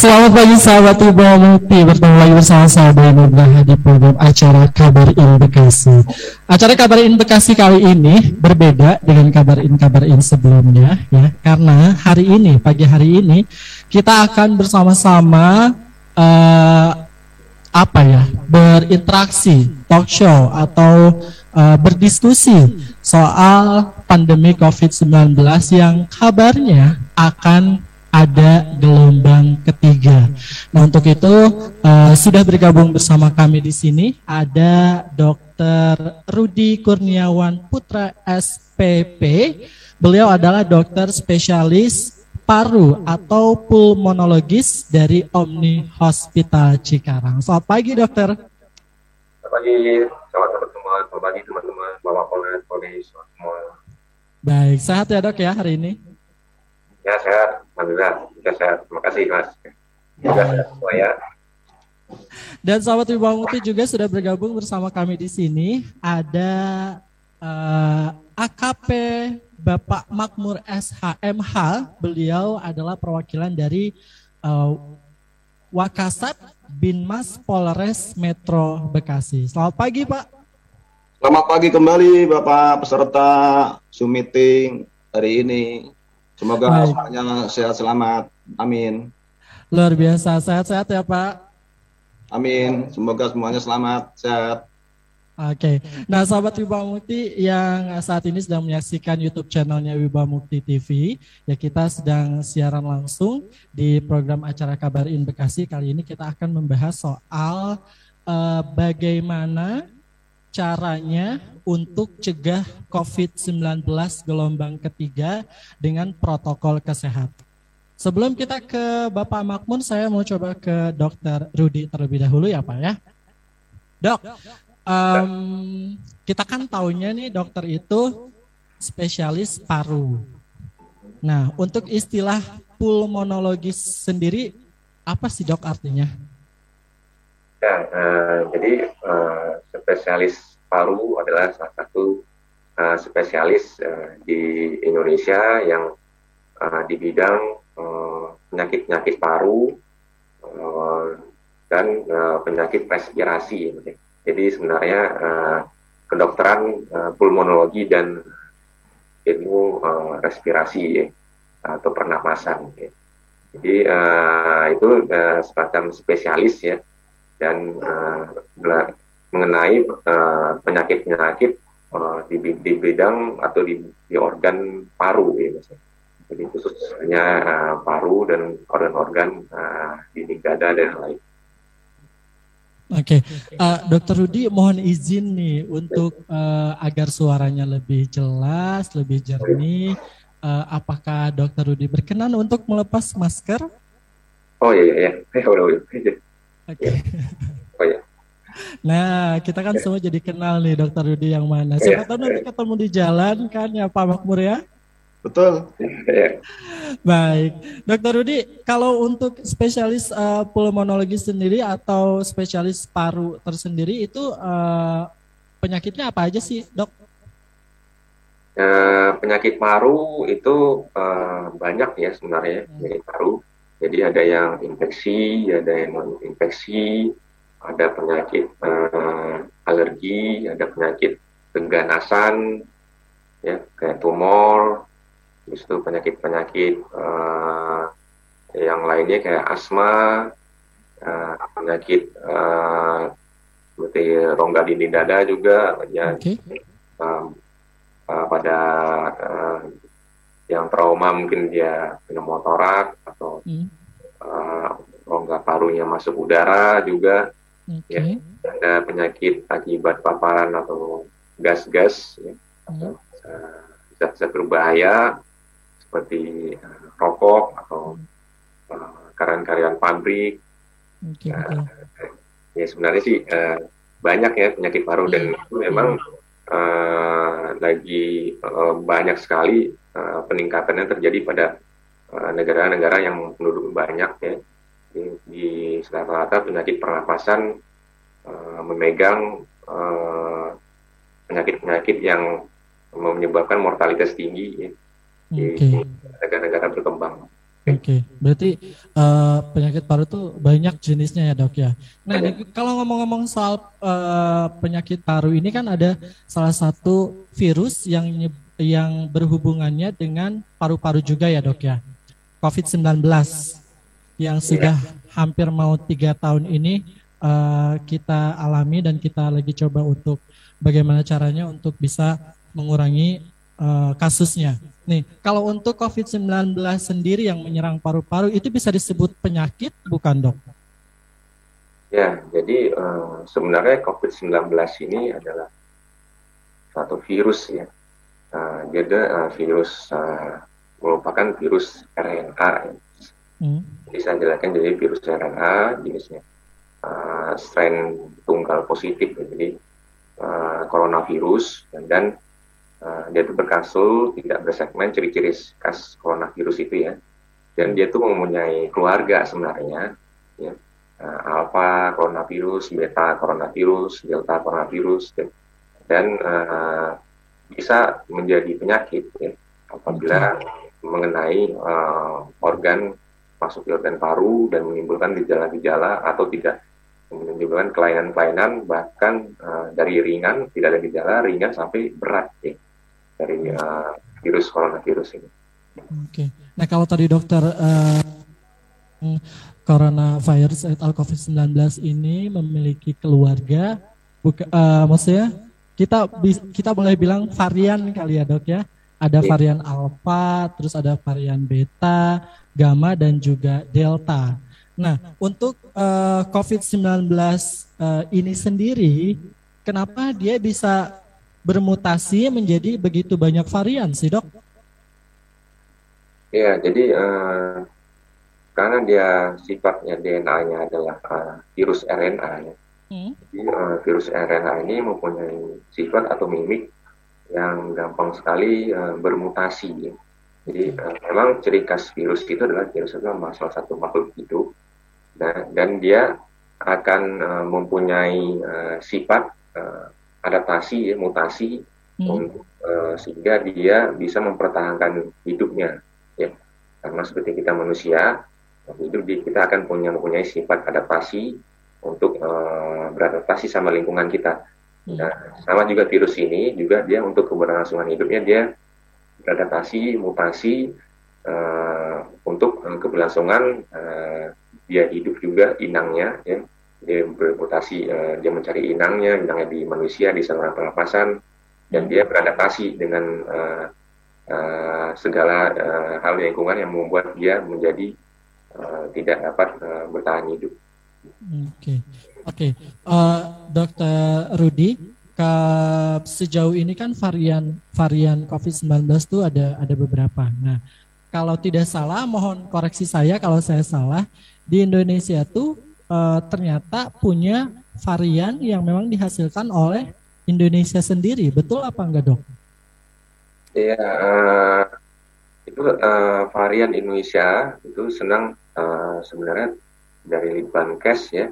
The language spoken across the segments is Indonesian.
Selamat pagi sahabat Ibu Mukti Bertemu lagi bersama saya Boy Nugraha di program acara Kabar In Bekasi. Acara Kabar In Bekasi kali ini berbeda dengan Kabar In Kabar In sebelumnya ya. Karena hari ini, pagi hari ini Kita akan bersama-sama uh, Apa ya, berinteraksi, talk show Atau uh, berdiskusi soal pandemi COVID-19 yang kabarnya akan ada gelombang ketiga. Nah untuk itu uh, sudah bergabung bersama kami di sini ada Dr. Rudi Kurniawan Putra SPP. Beliau adalah dokter spesialis paru atau pulmonologis dari Omni Hospital Cikarang. Selamat pagi dokter. Selamat pagi, selamat semua, selamat pagi teman-teman, bapak polis, semua. Baik, sehat ya dok ya hari ini? Ya sehat, alhamdulillah kita sehat. Terima kasih mas. Semoga sehat semua ya. Dan sahabat Wibawa Mukti juga sudah bergabung bersama kami di sini. Ada uh, eh, AKP Bapak Makmur SHMH. Beliau adalah perwakilan dari uh, Wakasat Binmas Polres Metro Bekasi. Selamat pagi Pak. Selamat pagi kembali Bapak peserta Zoom meeting hari ini. Semoga semuanya sehat selamat. Amin. Luar biasa sehat-sehat ya Pak. Amin. Semoga semuanya selamat, sehat. Oke, okay. nah sahabat Wibawa Mukti yang saat ini sedang menyaksikan YouTube channelnya Wibawa Mukti TV, ya kita sedang siaran langsung di program acara Kabar In Bekasi. Kali ini kita akan membahas soal uh, bagaimana caranya untuk cegah COVID-19 gelombang ketiga dengan protokol kesehatan. Sebelum kita ke Bapak Makmun, saya mau coba ke Dokter Rudi terlebih dahulu ya Pak ya. Dok, um, kita kan taunya nih dokter itu spesialis paru. Nah, untuk istilah pulmonologis sendiri, apa sih dok artinya? Ya, uh, jadi uh, spesialis paru adalah salah satu uh, spesialis uh, di Indonesia yang uh, di bidang penyakit-penyakit uh, paru uh, dan uh, penyakit respirasi. Jadi sebenarnya uh, kedokteran uh, pulmonologi dan ilmu uh, respirasi ya, atau pernapasan. Ya. Jadi uh, itu uh, semacam spesialis ya dan uh, mengenai penyakit-penyakit uh, di, di bidang atau di, di organ paru ya misalnya. Jadi khususnya uh, paru dan organ-organ uh, di dada dan lain. Oke, okay. uh, Dokter Rudi mohon izin nih untuk uh, agar suaranya lebih jelas, lebih jernih. Uh, apakah Dokter Rudi berkenan untuk melepas masker? Oh iya iya, iya. Eh, udah udah. Oke. Okay. Oh ya. Nah, kita kan semua jadi kenal nih Dokter Rudi yang mana. Siapa tahu nanti ketemu di jalan kan ya Pak Makmur ya? Betul. Baik, Dokter Rudi, kalau untuk spesialis uh, pulmonologi sendiri atau spesialis paru tersendiri itu uh, penyakitnya apa aja sih, Dok? Uh, penyakit paru itu uh, banyak ya sebenarnya penyakit paru. Jadi ada yang infeksi, ada yang non infeksi, ada penyakit uh, alergi, ada penyakit keganasan, ya kayak tumor, terus itu penyakit-penyakit uh, yang lainnya kayak asma, uh, penyakit uh, seperti rongga dinding dada juga, ya okay. uh, pada uh, yang trauma mungkin dia pneumotorak atau hmm. uh, rongga parunya masuk udara juga okay. ya ada penyakit akibat paparan atau gas-gas ya, hmm. zat-zat berbahaya seperti uh, rokok atau uh, karyan-karyan pabrik okay, uh, okay. ya sebenarnya sih uh, banyak ya penyakit paru dan itu memang uh, lagi uh, banyak sekali uh, peningkatannya terjadi pada uh, negara-negara uh, yang penduduk banyak ya di, di rata-rata penyakit pernapasan uh, memegang penyakit-penyakit uh, yang menyebabkan mortalitas tinggi ya, di negara-negara berkembang. Oke, okay. berarti uh, penyakit paru itu banyak jenisnya ya dok ya. Nah, ini, kalau ngomong-ngomong soal uh, penyakit paru ini kan ada salah satu virus yang yang berhubungannya dengan paru-paru juga ya dok ya. COVID-19 yang sudah hampir mau tiga tahun ini uh, kita alami dan kita lagi coba untuk bagaimana caranya untuk bisa mengurangi uh, kasusnya. Nih, kalau untuk COVID-19 sendiri yang menyerang paru-paru itu bisa disebut penyakit bukan dok? Ya, jadi uh, sebenarnya COVID-19 ini adalah satu virus ya. Uh, dia ada uh, virus uh, merupakan virus RNA. Ya. Hmm. Jadi saya jelaskan jadi virus RNA jenisnya uh, strain tunggal positif. Ya. Jadi uh, coronavirus dan, dan uh, dia itu berkasul tidak bersegmen ciri-ciri khas coronavirus itu ya. Dan dia itu mempunyai keluarga sebenarnya ya. Uh, alpha coronavirus, beta coronavirus, delta coronavirus dan, dan uh, bisa menjadi penyakit ya apabila mengenai uh, organ masuk ke organ paru dan menimbulkan gejala-gejala atau tidak menimbulkan kelainan-kelainan bahkan uh, dari ringan tidak ada gejala ringan sampai berat ya dari uh, virus coronavirus ini. Oke. Nah kalau tadi dokter uh, coronavirus atau COVID-19 ini memiliki keluarga, buka, uh, maksudnya kita kita boleh bilang varian kali ya dok ya ada iya. varian alpha, terus ada varian beta, gamma dan juga delta. Nah, untuk uh, COVID-19 uh, ini sendiri, kenapa dia bisa bermutasi menjadi begitu banyak varian sih dok? Ya, jadi uh, karena dia sifatnya DNA-nya adalah uh, virus RNA ya. Hmm. Jadi uh, virus RNA ini mempunyai sifat atau mimik yang gampang sekali uh, bermutasi. Jadi uh, memang ciri khas virus itu adalah virus itu adalah salah satu makhluk hidup nah, dan dia akan uh, mempunyai uh, sifat uh, adaptasi ya mutasi hmm. untuk uh, sehingga dia bisa mempertahankan hidupnya ya karena seperti kita manusia hidup di kita akan punya mempunyai sifat adaptasi untuk uh, beradaptasi sama lingkungan kita Nah, sama juga virus ini juga dia untuk keberlangsungan hidupnya dia beradaptasi, mutasi uh, untuk uh, keberlangsungan uh, dia hidup juga inangnya ya. Dia bermutasi, uh, dia mencari inangnya, inangnya di manusia di saluran pernapasan dan dia beradaptasi dengan uh, uh, segala uh, hal lingkungan yang membuat dia menjadi uh, tidak dapat uh, bertahan hidup. Oke. Okay. Oke, okay. uh, eh, Dokter Rudi, sejauh ini kan varian varian COVID-19 itu ada ada beberapa. Nah, kalau tidak salah, mohon koreksi saya kalau saya salah. Di Indonesia tuh uh, ternyata punya varian yang memang dihasilkan oleh Indonesia sendiri. Betul apa enggak dok? Iya, uh, itu uh, varian Indonesia itu senang uh, sebenarnya dari Litbangkes ya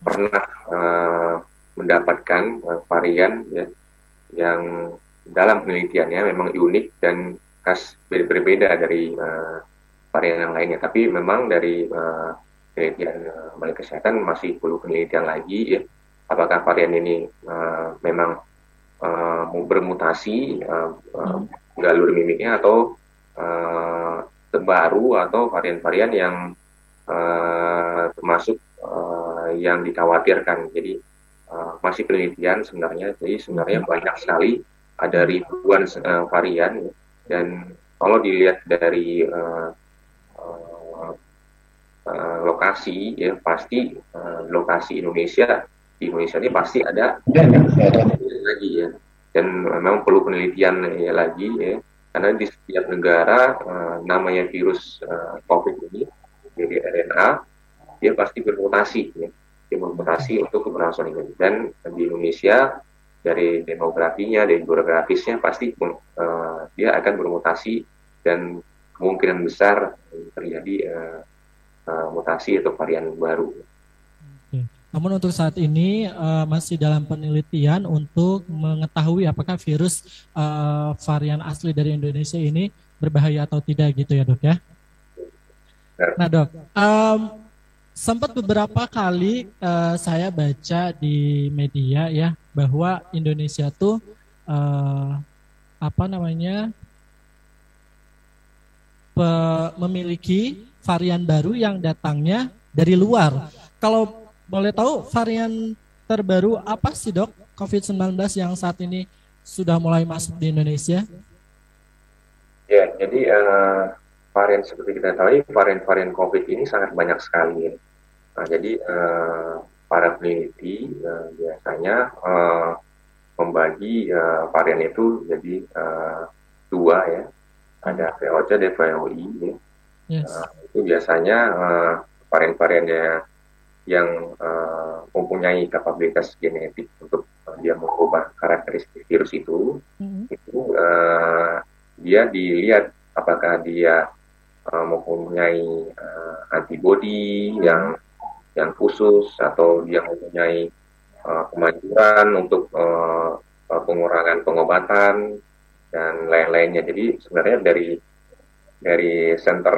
pernah uh, mendapatkan uh, varian ya, yang dalam penelitiannya memang unik dan khas berbeda dari uh, varian yang lainnya. Tapi memang dari uh, penelitian uh, Balai Kesehatan masih perlu penelitian lagi ya. Apakah varian ini uh, memang uh, bermutasi uh, uh, galur mimiknya atau uh, terbaru atau varian-varian yang uh, termasuk uh, yang dikhawatirkan. Jadi uh, masih penelitian sebenarnya. Jadi sebenarnya banyak sekali ada ribuan uh, varian dan kalau dilihat dari uh, uh, uh, lokasi ya pasti uh, lokasi Indonesia di Indonesia ini pasti ada lagi ya dan memang perlu penelitian ya lagi ya karena di setiap negara uh, namanya virus uh, COVID ini jadi RNA dia pasti bermutasi ya. dia bermutasi untuk keberlangsungan ini dan di Indonesia dari demografinya dari geografisnya pasti uh, dia akan bermutasi dan kemungkinan besar terjadi uh, uh, mutasi atau varian baru. Namun untuk saat ini uh, masih dalam penelitian untuk mengetahui apakah virus uh, varian asli dari Indonesia ini berbahaya atau tidak gitu ya dok ya. Nah dok, um, sempat beberapa kali uh, saya baca di media ya bahwa Indonesia tuh uh, apa namanya pe, memiliki varian baru yang datangnya dari luar. Kalau boleh tahu varian terbaru apa sih dok COVID-19 yang saat ini sudah mulai masuk di Indonesia? Ya, jadi uh, varian seperti kita tahu, varian-varian COVID ini sangat banyak sekali. Nah, jadi uh, para peneliti uh, biasanya uh, membagi uh, varian itu jadi uh, dua ya, ada VOC dan VOI. Ya. Yes. Uh, itu biasanya uh, varian-variannya yang uh, mempunyai kapabilitas genetik untuk uh, dia mengubah karakteristik virus itu, mm-hmm. itu uh, dia dilihat apakah dia uh, mempunyai uh, antibodi mm-hmm. yang yang khusus atau dia mempunyai uh, kemajuan untuk uh, pengurangan pengobatan dan lain-lainnya. Jadi sebenarnya dari dari Center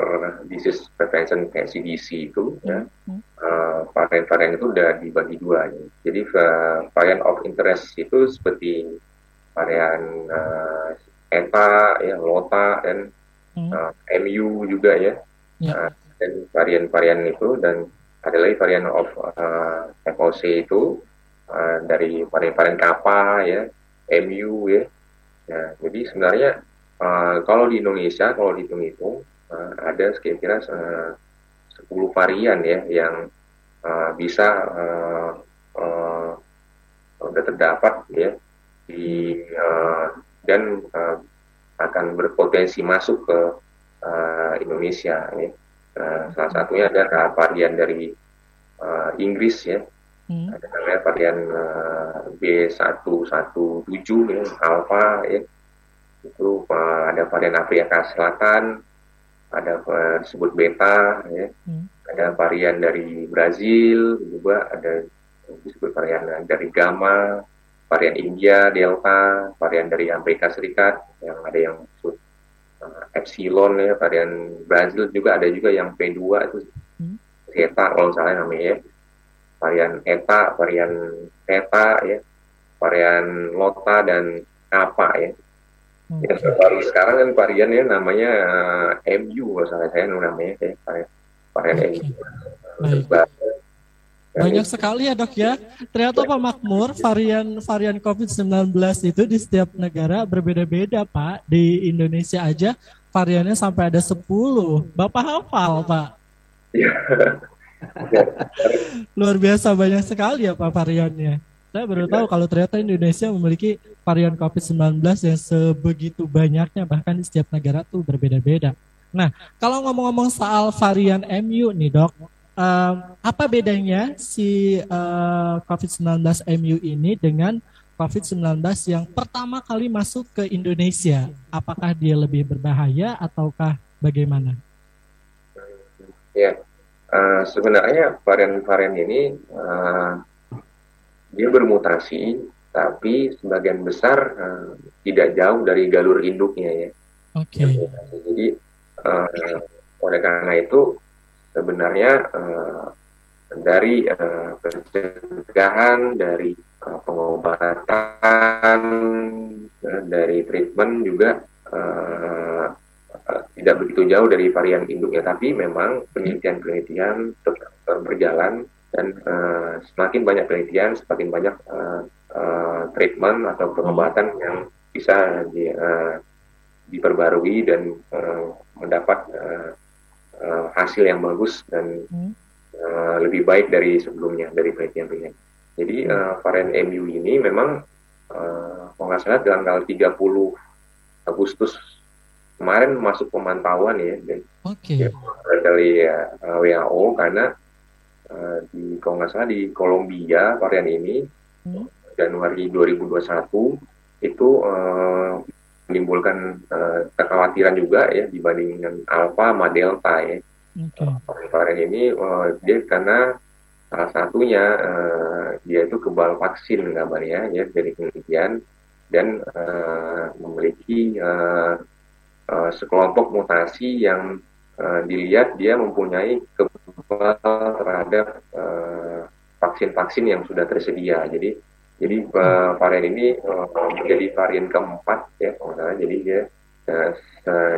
Disease Prevention kayak CDC itu ya hmm. uh, varian-varian itu udah dibagi dua ya. jadi uh, varian of interest itu seperti varian uh, ETA ya LOTA dan hmm. uh, MU juga ya yeah. uh, dan varian-varian itu dan ada lagi varian of uh, FOC itu uh, dari varian-varian kappa ya MU ya ya jadi sebenarnya Uh, kalau di Indonesia, kalau dihitung-hitung, uh, ada kira-kira uh, 10 varian ya yang uh, bisa uh, uh, sudah terdapat ya di uh, dan uh, akan berpotensi masuk ke uh, Indonesia ya. Uh, salah satunya ada varian dari uh, Inggris ya. Hmm. Ada namanya varian uh, B117 ya, alpha ya itu uh, ada varian Afrika Selatan, ada uh, disebut beta, ya. hmm. ada varian dari Brazil juga, ada disebut varian dari gamma, varian India, delta, varian dari Amerika Serikat, yang ada yang uh, epsilon ya, varian Brazil juga ada juga yang P2 itu hmm. Zeta kalau salah namanya ya. Varian Eta, varian Theta ya, varian Lota dan Kappa ya Hmm. Ya, baru sekarang kan variannya namanya uh, eh, MU kalau salah saya namanya ya, varian, varian okay. MU. Baik. Banyak sekali ya dok ya. Ternyata Pak Makmur varian varian COVID-19 itu di setiap negara berbeda-beda Pak. Di Indonesia aja variannya sampai ada 10. Bapak hafal Pak? Luar biasa banyak sekali ya Pak variannya. Saya baru tahu kalau ternyata Indonesia memiliki varian COVID-19 yang sebegitu banyaknya bahkan di setiap negara tuh berbeda-beda. Nah, kalau ngomong-ngomong soal varian MU nih dok, um, apa bedanya si uh, COVID-19 MU ini dengan COVID-19 yang pertama kali masuk ke Indonesia? Apakah dia lebih berbahaya ataukah bagaimana? Ya, uh, sebenarnya varian-varian ini uh, dia bermutasi tapi sebagian besar uh, tidak jauh dari galur induknya ya. Oke. Okay. Jadi uh, oleh karena itu sebenarnya uh, dari uh, pencegahan, dari uh, pengobatan, uh, dari treatment juga uh, uh, tidak begitu jauh dari varian induknya, tapi memang penelitian-penelitian tetap berjalan dan uh, semakin banyak penelitian, semakin banyak uh, uh, treatment atau pengobatan hmm. yang bisa di, uh, diperbarui dan uh, mendapat uh, uh, hasil yang bagus dan hmm. uh, lebih baik dari sebelumnya dari penelitian-penelitian. Jadi uh, varian MU ini memang uh, kalau nggak salah tanggal 30 Agustus kemarin masuk pemantauan ya, dan, okay. ya dari uh, WHO karena uh, di kalau nggak salah di Kolombia varian ini hmm. Januari 2021 itu uh, menimbulkan uh, kekhawatiran juga ya dibanding dengan Alpha sama Delta ya. Okay. Uh, varian ini uh, dia karena salah satunya uh, dia itu kebal vaksin kabarnya ya dari penelitian dan uh, memiliki uh, uh, sekelompok mutasi yang uh, dilihat dia mempunyai kebal terhadap uh, vaksin-vaksin yang sudah tersedia. Jadi jadi uh, varian ini uh, menjadi varian keempat ya kalau Jadi dia uh,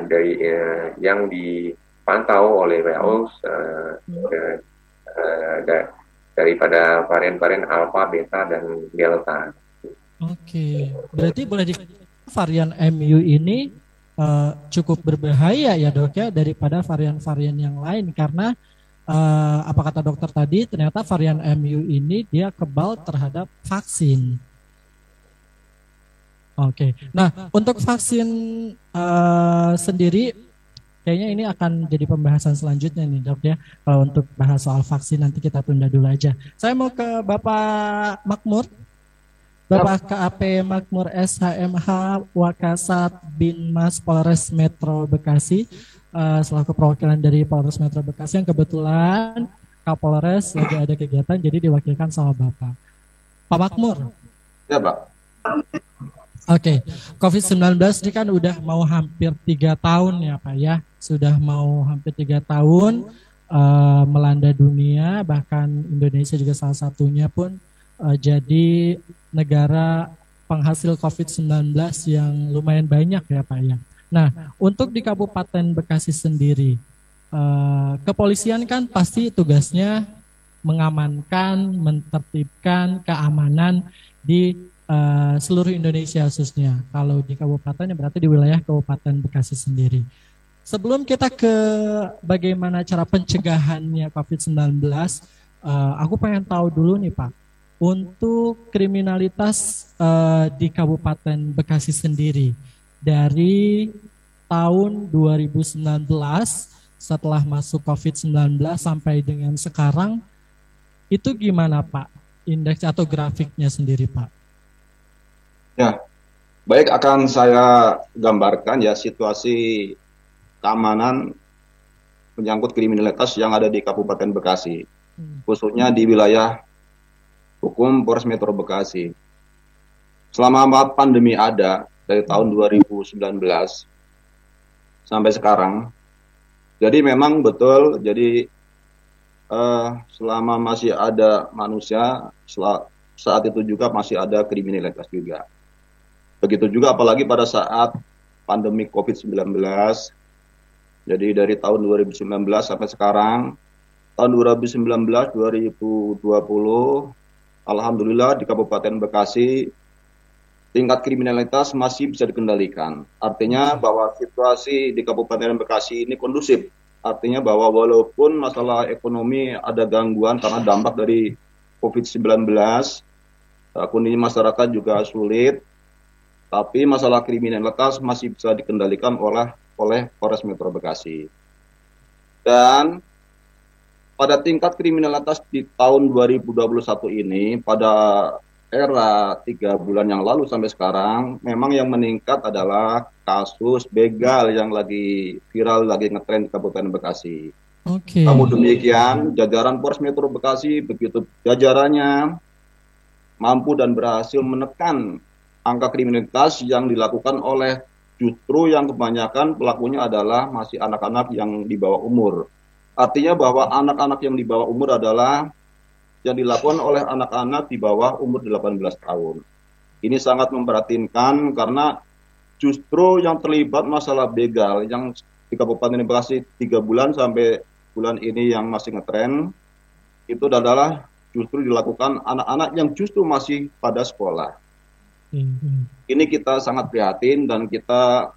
dari yang dipantau oleh WHO daripada varian-varian alpha, beta dan delta. Oke, berarti boleh di varian MU ini uh, cukup berbahaya ya dok ya daripada varian-varian yang lain. Karena uh, apa kata dokter tadi ternyata varian MU ini dia kebal terhadap vaksin. Oke, nah untuk vaksin uh, sendiri kayaknya ini akan jadi pembahasan selanjutnya nih dok ya. Kalau untuk bahas soal vaksin nanti kita tunda dulu aja. Saya mau ke Bapak Makmur. Bapak KAP Makmur SHMH Wakasat Bin Mas Polres Metro Bekasi uh, selaku perwakilan dari Polres Metro Bekasi yang kebetulan Kapolres lagi ada kegiatan jadi diwakilkan sama Bapak. Pak Makmur. Ya Pak. Oke, okay. COVID-19 ini kan udah mau hampir tiga tahun ya Pak ya, sudah mau hampir tiga tahun uh, melanda dunia, bahkan Indonesia juga salah satunya pun uh, jadi negara penghasil COVID-19 yang lumayan banyak ya Pak ya. Nah, untuk di Kabupaten Bekasi sendiri, uh, kepolisian kan pasti tugasnya mengamankan, mentertibkan keamanan di uh, seluruh Indonesia khususnya. Kalau di kabupaten ya berarti di wilayah Kabupaten Bekasi sendiri. Sebelum kita ke bagaimana cara pencegahannya COVID-19, uh, aku pengen tahu dulu nih Pak, untuk kriminalitas uh, di Kabupaten Bekasi sendiri dari tahun 2019 setelah masuk COVID-19 sampai dengan sekarang itu gimana Pak indeks atau grafiknya sendiri Pak? Ya, baik akan saya gambarkan ya situasi keamanan menyangkut kriminalitas yang ada di Kabupaten Bekasi, hmm. khususnya di wilayah hukum Polres Metro Bekasi. Selama pandemi ada dari tahun 2019 sampai sekarang, jadi memang betul, jadi uh, selama masih ada manusia, saat itu juga masih ada kriminalitas juga. Begitu juga apalagi pada saat pandemi COVID-19, jadi dari tahun 2019 sampai sekarang, tahun 2019, 2020, Alhamdulillah di Kabupaten Bekasi tingkat kriminalitas masih bisa dikendalikan. Artinya bahwa situasi di Kabupaten Bekasi ini kondusif. Artinya bahwa walaupun masalah ekonomi ada gangguan karena dampak dari COVID-19, kondisi masyarakat juga sulit, tapi masalah kriminalitas masih bisa dikendalikan oleh oleh Polres Metro Bekasi. Dan pada tingkat kriminalitas di tahun 2021 ini pada era tiga bulan yang lalu sampai sekarang memang yang meningkat adalah kasus begal yang lagi viral lagi ngetren di Kabupaten Bekasi. Oke. Okay. Namun demikian jajaran Polres Metro Bekasi begitu jajarannya mampu dan berhasil menekan angka kriminalitas yang dilakukan oleh justru yang kebanyakan pelakunya adalah masih anak-anak yang di bawah umur Artinya bahwa anak-anak yang di bawah umur adalah yang dilakukan oleh anak-anak di bawah umur 18 tahun. Ini sangat memperhatinkan karena justru yang terlibat masalah begal yang di Kabupaten Bekasi tiga bulan sampai bulan ini yang masih ngetren itu adalah justru dilakukan anak-anak yang justru masih pada sekolah. Hmm. Ini kita sangat prihatin dan kita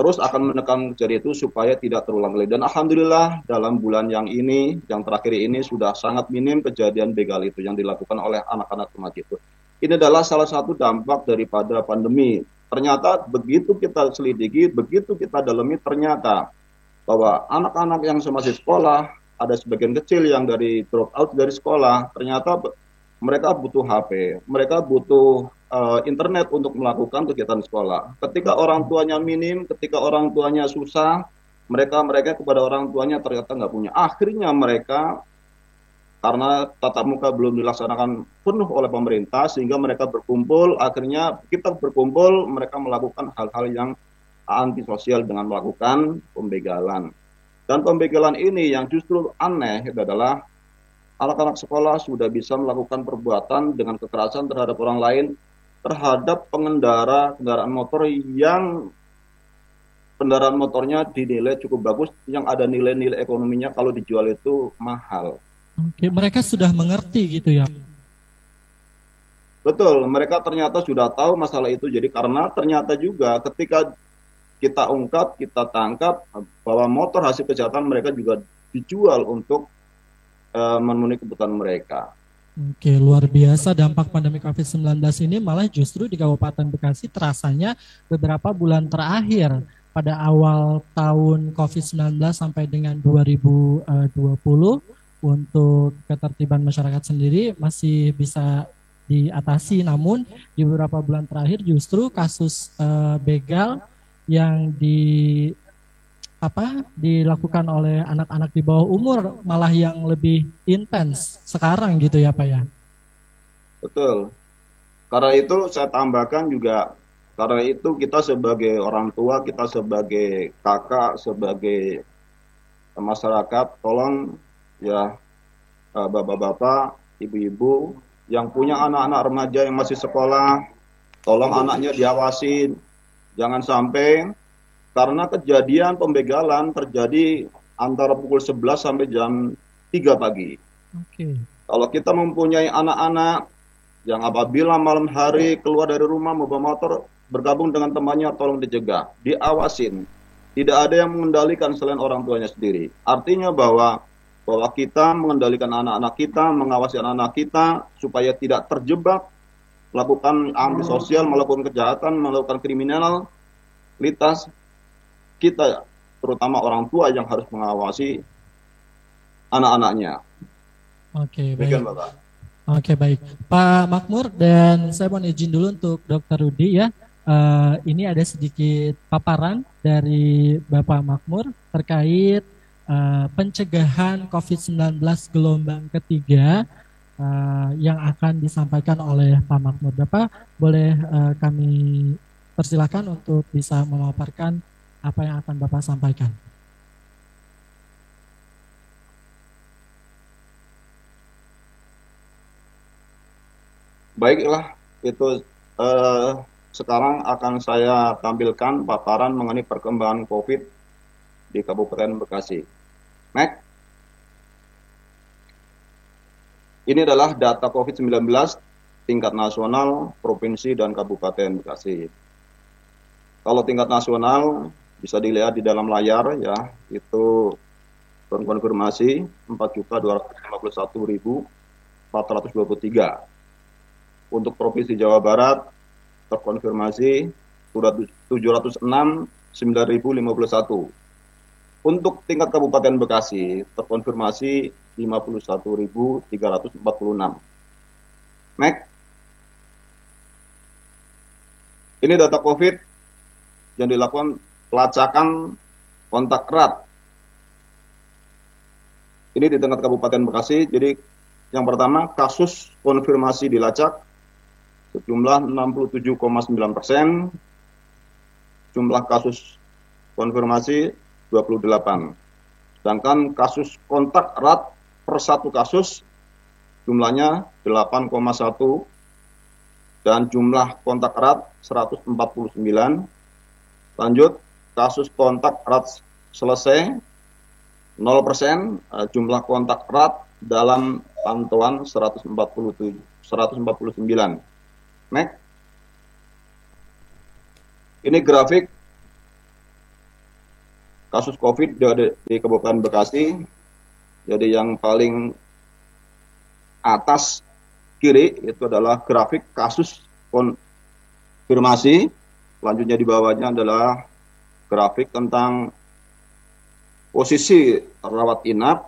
terus akan menekan kejadian itu supaya tidak terulang lagi. Dan alhamdulillah dalam bulan yang ini, yang terakhir ini sudah sangat minim kejadian begal itu yang dilakukan oleh anak-anak remaja itu. Ini adalah salah satu dampak daripada pandemi. Ternyata begitu kita selidiki, begitu kita dalami, ternyata bahwa anak-anak yang masih sekolah, ada sebagian kecil yang dari drop out dari sekolah, ternyata mereka butuh HP, mereka butuh uh, internet untuk melakukan kegiatan sekolah. Ketika orang tuanya minim, ketika orang tuanya susah, mereka mereka kepada orang tuanya ternyata nggak punya. Akhirnya mereka karena tatap muka belum dilaksanakan penuh oleh pemerintah sehingga mereka berkumpul akhirnya kita berkumpul mereka melakukan hal-hal yang antisosial dengan melakukan pembegalan Dan pembegalan ini yang justru aneh adalah anak-anak sekolah sudah bisa melakukan perbuatan dengan kekerasan terhadap orang lain terhadap pengendara kendaraan motor yang kendaraan motornya dinilai cukup bagus, yang ada nilai-nilai ekonominya kalau dijual itu mahal. Oke, mereka sudah mengerti gitu ya. Betul, mereka ternyata sudah tahu masalah itu. Jadi karena ternyata juga ketika kita ungkap, kita tangkap bahwa motor hasil kejahatan mereka juga dijual untuk uh, memenuhi kebutuhan mereka. Oke, luar biasa dampak pandemi COVID-19 ini. Malah justru di Kabupaten Bekasi terasanya beberapa bulan terakhir pada awal tahun COVID-19 sampai dengan 2020 untuk ketertiban masyarakat sendiri masih bisa diatasi. Namun di beberapa bulan terakhir justru kasus uh, begal yang di apa dilakukan oleh anak-anak di bawah umur malah yang lebih intens sekarang gitu ya Pak ya. Betul. Karena itu saya tambahkan juga karena itu kita sebagai orang tua, kita sebagai kakak, sebagai masyarakat tolong ya eh, bapak-bapak, ibu-ibu yang punya anak-anak remaja yang masih sekolah, tolong anaknya diawasin, Jangan sampai karena kejadian pembegalan terjadi antara pukul 11 sampai jam 3 pagi. Okay. Kalau kita mempunyai anak-anak yang apabila malam hari keluar dari rumah membawa motor bergabung dengan temannya tolong dicegah, diawasin. Tidak ada yang mengendalikan selain orang tuanya sendiri. Artinya bahwa bahwa kita mengendalikan anak-anak kita, mengawasi anak-anak kita supaya tidak terjebak melakukan antisosial, melakukan kejahatan, melakukan kriminalitas, kita terutama orang tua yang harus mengawasi anak-anaknya. Oke, baik. Bapak. Oke, baik. Pak Makmur dan saya mohon izin dulu untuk Dr. Rudi ya. Uh, ini ada sedikit paparan dari Bapak Makmur terkait uh, pencegahan COVID-19 gelombang ketiga uh, yang akan disampaikan oleh Pak Makmur. Bapak boleh uh, kami persilahkan untuk bisa memaparkan apa yang akan Bapak sampaikan. Baiklah, itu uh, sekarang akan saya tampilkan paparan mengenai perkembangan COVID di Kabupaten Bekasi. Next. Ini adalah data COVID-19 tingkat nasional, provinsi, dan kabupaten Bekasi. Kalau tingkat nasional bisa dilihat di dalam layar ya, itu terkonfirmasi 4.251.423. Untuk Provinsi Jawa Barat terkonfirmasi 706 9.051. Untuk tingkat Kabupaten Bekasi terkonfirmasi 51.346. Next. Ini data COVID yang dilakukan pelacakan kontak erat. Ini di tingkat Kabupaten Bekasi. Jadi yang pertama kasus konfirmasi dilacak sejumlah 67,9 persen. Jumlah kasus konfirmasi 28. Sedangkan kasus kontak erat per satu kasus jumlahnya 8,1 dan jumlah kontak erat 149. Lanjut, kasus kontak erat selesai 0%, eh, jumlah kontak erat dalam pantauan 147 149. Next. Ini grafik kasus COVID di, di Kabupaten Bekasi. Jadi yang paling atas kiri itu adalah grafik kasus konfirmasi. Selanjutnya di bawahnya adalah grafik tentang posisi rawat inap.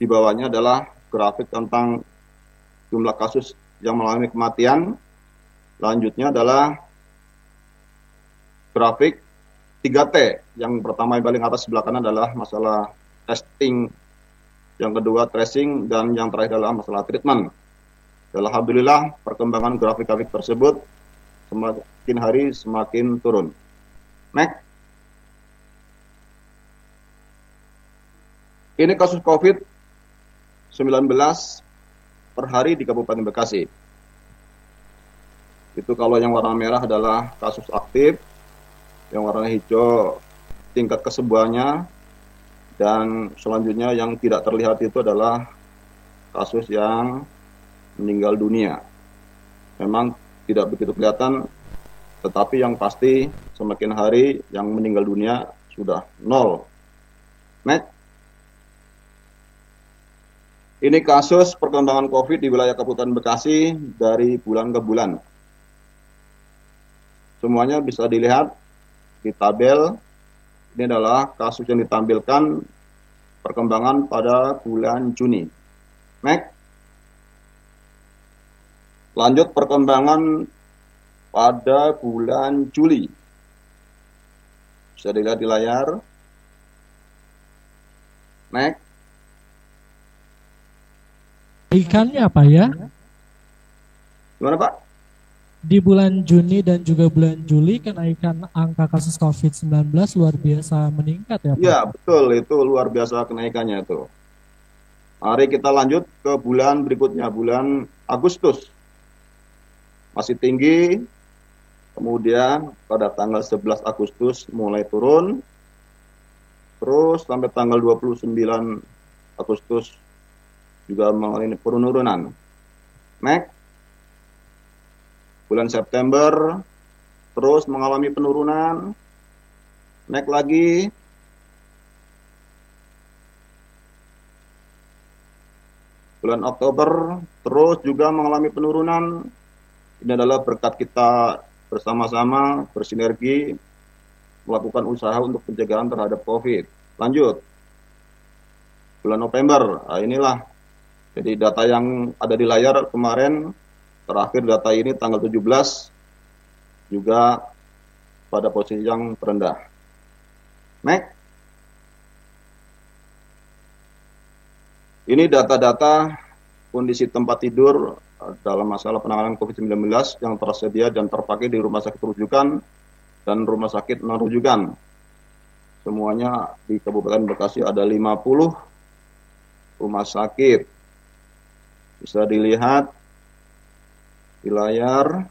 Di bawahnya adalah grafik tentang jumlah kasus yang mengalami kematian. Selanjutnya adalah grafik 3T. Yang pertama yang paling atas sebelah kanan adalah masalah testing, yang kedua tracing, dan yang terakhir adalah masalah treatment. Alhamdulillah perkembangan grafik-grafik tersebut semakin hari semakin turun. Next. Ini kasus COVID-19 per hari di Kabupaten Bekasi. Itu kalau yang warna merah adalah kasus aktif, yang warna hijau tingkat kesembuhannya, dan selanjutnya yang tidak terlihat itu adalah kasus yang meninggal dunia. Memang tidak begitu kelihatan, tetapi yang pasti semakin hari yang meninggal dunia sudah nol. Next. Ini kasus perkembangan COVID di wilayah Kabupaten Bekasi dari bulan ke bulan. Semuanya bisa dilihat di tabel. Ini adalah kasus yang ditampilkan perkembangan pada bulan Juni. Next. Lanjut perkembangan pada bulan Juli. Bisa dilihat di layar. Next. Ikannya apa ya? Gimana Pak? Di bulan Juni dan juga bulan Juli kenaikan angka kasus COVID-19 luar biasa meningkat ya Pak? Iya betul itu luar biasa kenaikannya itu. Mari kita lanjut ke bulan berikutnya, bulan Agustus. Masih tinggi, kemudian pada tanggal 11 Agustus mulai turun, terus sampai tanggal 29 Agustus juga mengalami penurunan. Next, bulan September terus mengalami penurunan. Naik lagi. Bulan Oktober terus juga mengalami penurunan. Ini adalah berkat kita bersama-sama bersinergi melakukan usaha untuk pencegahan terhadap COVID. Lanjut. Bulan November, nah inilah jadi data yang ada di layar kemarin terakhir data ini tanggal 17 juga pada posisi yang terendah. Next. Ini data-data kondisi tempat tidur dalam masalah penanganan COVID-19 yang tersedia dan terpakai di rumah sakit rujukan dan rumah sakit non rujukan. Semuanya di Kabupaten Bekasi ada 50 rumah sakit bisa dilihat di layar.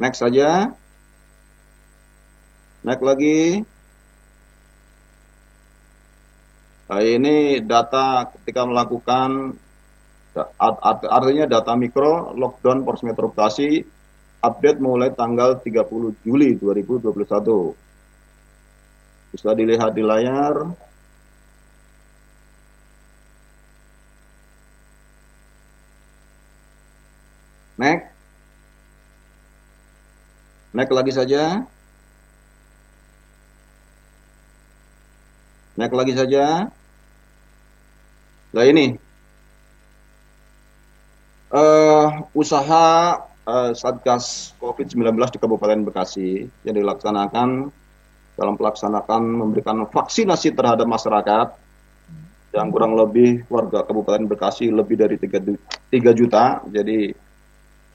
Next saja. Next lagi. Nah, ini data ketika melakukan artinya data mikro lockdown Polres Metro Bekasi update mulai tanggal 30 Juli 2021. Bisa dilihat di layar. Next. Next lagi saja. Next lagi saja. Nah ini. Uh, usaha uh, Satgas COVID-19 di Kabupaten Bekasi yang dilaksanakan dalam pelaksanakan memberikan vaksinasi terhadap masyarakat yang kurang lebih warga Kabupaten Bekasi lebih dari 3, 3 juta. Jadi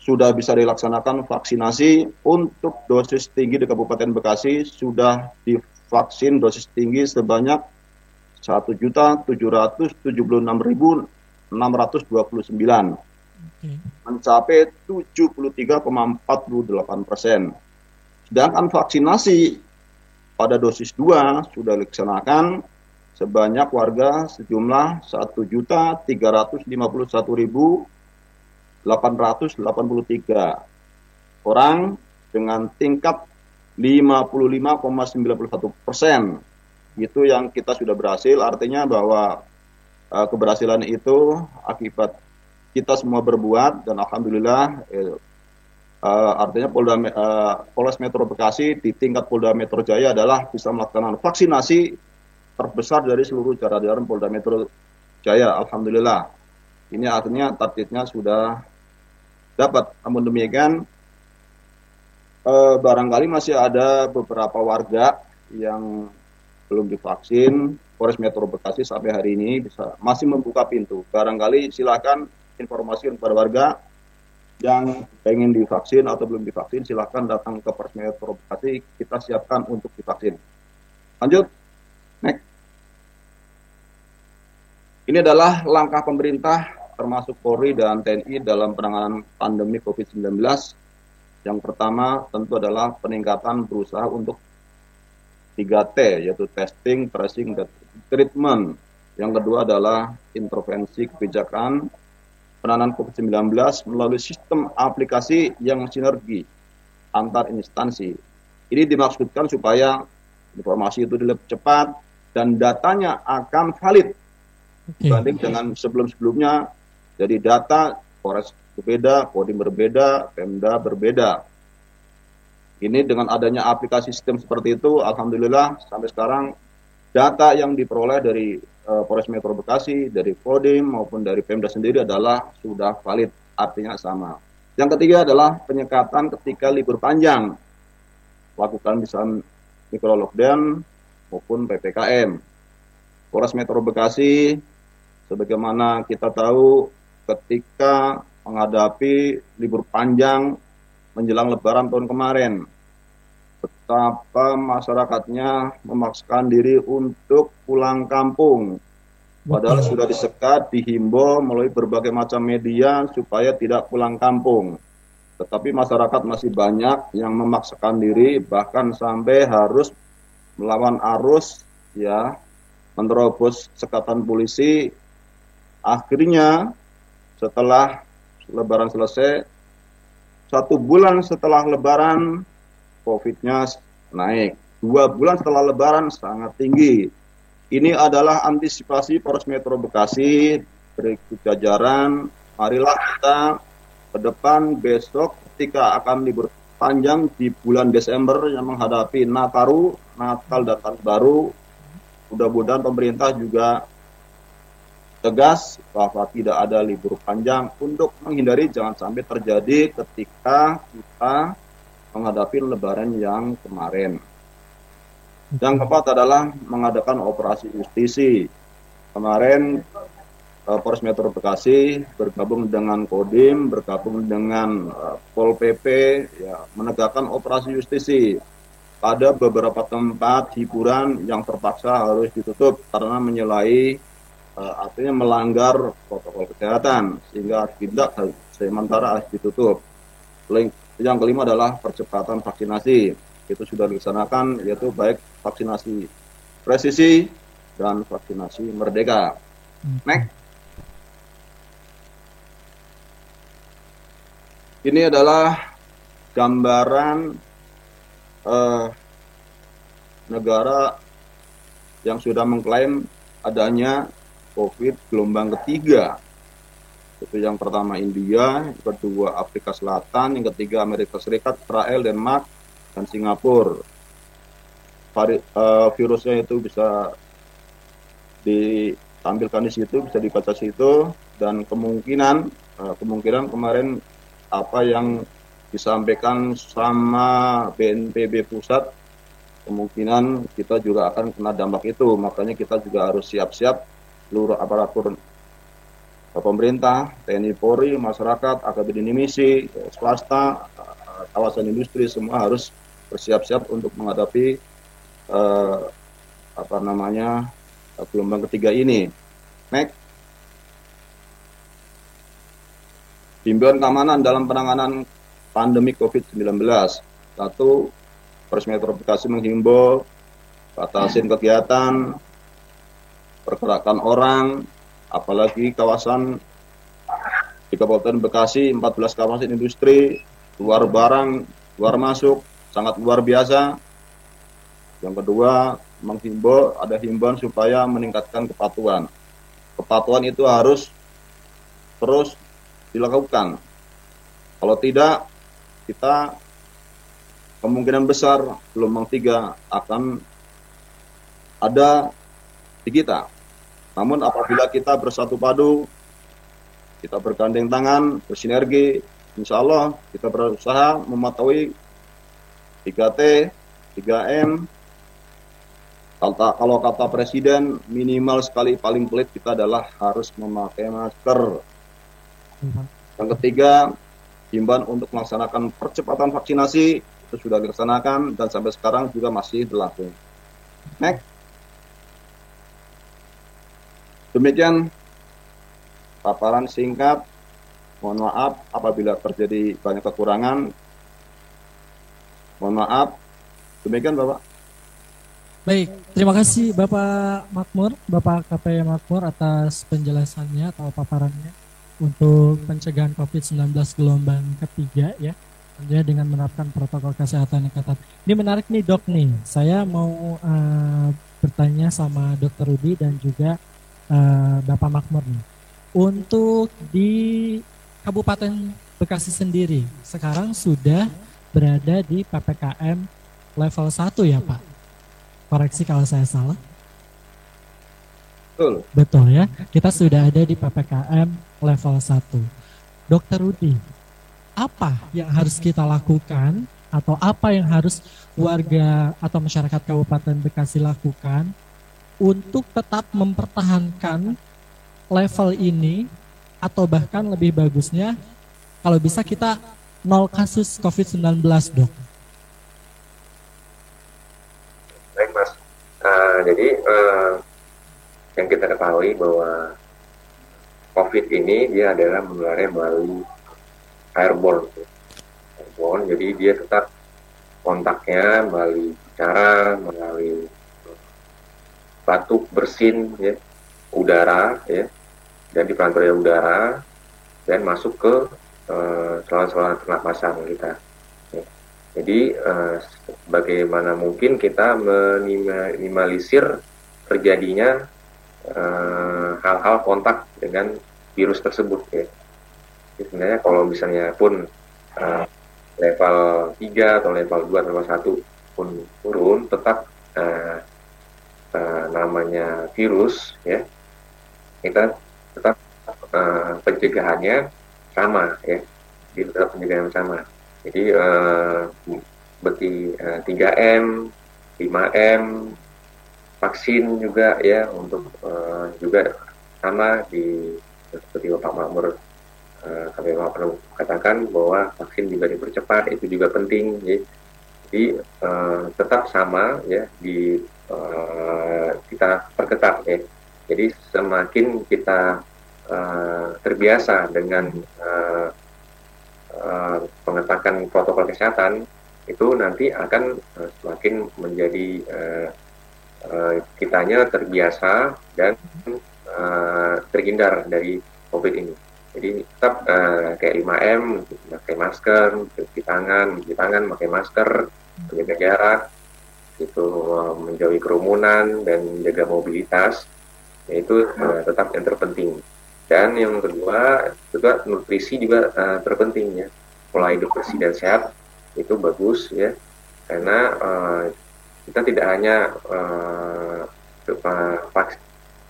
sudah bisa dilaksanakan vaksinasi untuk dosis tinggi di Kabupaten Bekasi. Sudah divaksin dosis tinggi sebanyak 1.776.629 mencapai 73,48 persen. Sedangkan vaksinasi pada dosis 2 sudah dilaksanakan sebanyak warga sejumlah 1.351.000 883 orang dengan tingkat 55,91 persen. Itu yang kita sudah berhasil, artinya bahwa uh, keberhasilan itu akibat kita semua berbuat dan alhamdulillah eh, uh, artinya Polda uh, Polres Metro Bekasi di tingkat Polda Metro Jaya adalah bisa melaksanakan vaksinasi terbesar dari seluruh jajaran Polda Metro Jaya. Alhamdulillah. Ini artinya targetnya sudah dapat. Namun demikian, eh, barangkali masih ada beberapa warga yang belum divaksin. Polres Metro Bekasi sampai hari ini bisa masih membuka pintu. Barangkali silakan informasi kepada warga yang pengen divaksin atau belum divaksin, silakan datang ke Polres Metro Bekasi. Kita siapkan untuk divaksin. Lanjut. Next. Ini adalah langkah pemerintah termasuk Polri dan TNI dalam penanganan pandemi COVID-19. Yang pertama tentu adalah peningkatan berusaha untuk 3T, yaitu testing, tracing, dan treatment. Yang kedua adalah intervensi kebijakan penanganan COVID-19 melalui sistem aplikasi yang sinergi antar instansi. Ini dimaksudkan supaya informasi itu lebih cepat dan datanya akan valid dibanding dengan sebelum-sebelumnya. Jadi data Polres berbeda, Kodim berbeda, Pemda berbeda. Ini dengan adanya aplikasi sistem seperti itu, Alhamdulillah sampai sekarang data yang diperoleh dari uh, Polres Metro Bekasi, dari Kodim maupun dari Pemda sendiri adalah sudah valid, artinya sama. Yang ketiga adalah penyekatan ketika libur panjang. Lakukan misalnya mikro lockdown maupun PPKM. Polres Metro Bekasi sebagaimana kita tahu ketika menghadapi libur panjang menjelang lebaran tahun kemarin. Betapa masyarakatnya memaksakan diri untuk pulang kampung. Padahal sudah disekat, dihimbau melalui berbagai macam media supaya tidak pulang kampung. Tetapi masyarakat masih banyak yang memaksakan diri bahkan sampai harus melawan arus ya menerobos sekatan polisi akhirnya setelah lebaran selesai satu bulan setelah lebaran covid-nya naik. Dua bulan setelah lebaran sangat tinggi. Ini adalah antisipasi Polres Metro Bekasi berikut jajaran. Marilah kita ke depan besok ketika akan libur panjang di bulan Desember yang menghadapi Nataru, Natal dan Tahun Baru. Mudah-mudahan pemerintah juga tegas bahwa tidak ada libur panjang untuk menghindari jangan sampai terjadi ketika kita menghadapi lebaran yang kemarin. Yang keempat adalah mengadakan operasi justisi. Kemarin uh, Polres Metro Bekasi bergabung dengan Kodim, bergabung dengan uh, Pol PP ya menegakkan operasi justisi. Pada beberapa tempat hiburan yang terpaksa harus ditutup karena menyalahi uh, artinya melanggar protokol kesehatan sehingga tidak sementara harus ditutup. Yang kelima adalah percepatan vaksinasi. Itu sudah dilaksanakan yaitu baik vaksinasi presisi dan vaksinasi merdeka. Next. Ini adalah gambaran uh, negara yang sudah mengklaim adanya COVID gelombang ketiga. Itu yang pertama India, yang kedua Afrika Selatan, yang ketiga Amerika Serikat, Israel, Denmark, dan Singapura. Vari, uh, virusnya itu bisa ditampilkan di situ, bisa dibaca situ, dan kemungkinan uh, kemungkinan kemarin apa yang disampaikan sama BNPB pusat kemungkinan kita juga akan kena dampak itu makanya kita juga harus siap-siap seluruh aparatur pemerintah, TNI Polri, masyarakat, akademi misi, swasta, kawasan industri semua harus bersiap-siap untuk menghadapi eh, apa namanya gelombang ketiga ini. Next. Himbauan keamanan dalam penanganan pandemi COVID-19. Satu, Bekasi menghimbau batasin kegiatan, pergerakan orang, apalagi kawasan di Kabupaten Bekasi 14 kawasan industri, luar barang, luar masuk, sangat luar biasa. Yang kedua, menghimbau ada himbauan supaya meningkatkan kepatuhan. Kepatuhan itu harus terus dilakukan. Kalau tidak, kita kemungkinan besar gelombang tiga akan ada di kita. Namun apabila kita bersatu padu, kita bergandeng tangan, bersinergi, insya Allah kita berusaha mematuhi 3T, 3M. Kata, kalau kata Presiden, minimal sekali paling pelit kita adalah harus memakai masker. Yang ketiga, himbauan untuk melaksanakan percepatan vaksinasi itu sudah dilaksanakan dan sampai sekarang juga masih berlangsung. Next. Demikian paparan singkat. Mohon maaf apabila terjadi banyak kekurangan. Mohon maaf. Demikian Bapak. Baik, terima kasih Bapak Makmur, Bapak KPM Makmur atas penjelasannya atau paparannya untuk pencegahan COVID-19 gelombang ketiga ya. Tentunya dengan menerapkan protokol kesehatan yang ketat. Ini menarik nih dok nih. Saya mau uh, bertanya sama Dokter Rudi dan juga uh, Bapak Makmur nih. Untuk di Kabupaten Bekasi sendiri sekarang sudah berada di PPKM level 1 ya Pak? Koreksi kalau saya salah. Betul. Betul ya. Kita sudah ada di PPKM level 1. Dokter Rudi, apa yang harus kita lakukan atau apa yang harus warga atau masyarakat Kabupaten Bekasi lakukan untuk tetap mempertahankan level ini atau bahkan lebih bagusnya kalau bisa kita nol kasus COVID-19 dok. Baik mas, uh, jadi uh, yang kita ketahui bahwa COVID ini dia adalah menularnya melalui airborne. Airborne, jadi dia tetap kontaknya melalui cara, melalui batuk, bersin, ya, udara, ya, dan di perantara udara dan masuk ke uh, saluran-saluran pernapasan kita. Ya. Jadi uh, bagaimana mungkin kita meminimalisir terjadinya eh, hal-hal uh, kontak dengan virus tersebut ya. Jadi sebenarnya kalau misalnya pun uh, level 3 atau level 2 atau level 1 pun turun tetap uh, uh, namanya virus ya kita tetap uh, pencegahannya sama ya di tetap pencegahan sama jadi uh, seperti uh, 3M 5M vaksin juga ya untuk uh, juga sama di seperti Bapak Makmur uh, kami pernah katakan bahwa vaksin juga dipercepat itu juga penting ya. jadi uh, tetap sama ya di uh, kita perketat ya jadi semakin kita uh, terbiasa dengan uh, uh, pengetakan protokol kesehatan, itu nanti akan uh, semakin menjadi uh, uh, kitanya terbiasa dan uh, terhindar dari COVID ini. Jadi tetap uh, kayak 5M, pakai masker, cuci tangan, cuci tangan, pakai masker, menjaga jarak, itu uh, menjauhi kerumunan dan menjaga mobilitas itu uh, tetap yang terpenting. Dan yang kedua juga nutrisi juga uh, terpenting ya. Pola hidup bersih dan sehat itu bagus ya, karena uh, kita tidak hanya uh,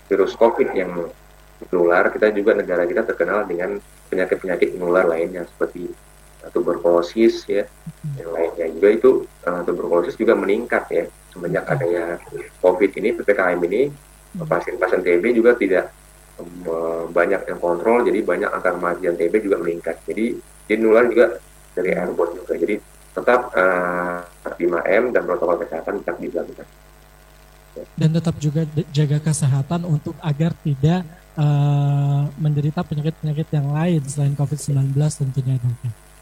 virus COVID yang menular, kita juga negara kita terkenal dengan penyakit-penyakit menular lainnya seperti tuberkulosis ya, yang lainnya juga itu uh, tuberkulosis juga meningkat ya. Semenjak adanya COVID ini ppkm ini pasien-pasien TB juga tidak um, banyak yang kontrol, jadi banyak angka kematian TB juga meningkat. Jadi dia nular juga dari airborne juga. Jadi tetap uh, 5M dan protokol kesehatan tetap dilakukan. Dan tetap juga jaga kesehatan untuk agar tidak uh, menderita penyakit-penyakit yang lain selain COVID-19 tentunya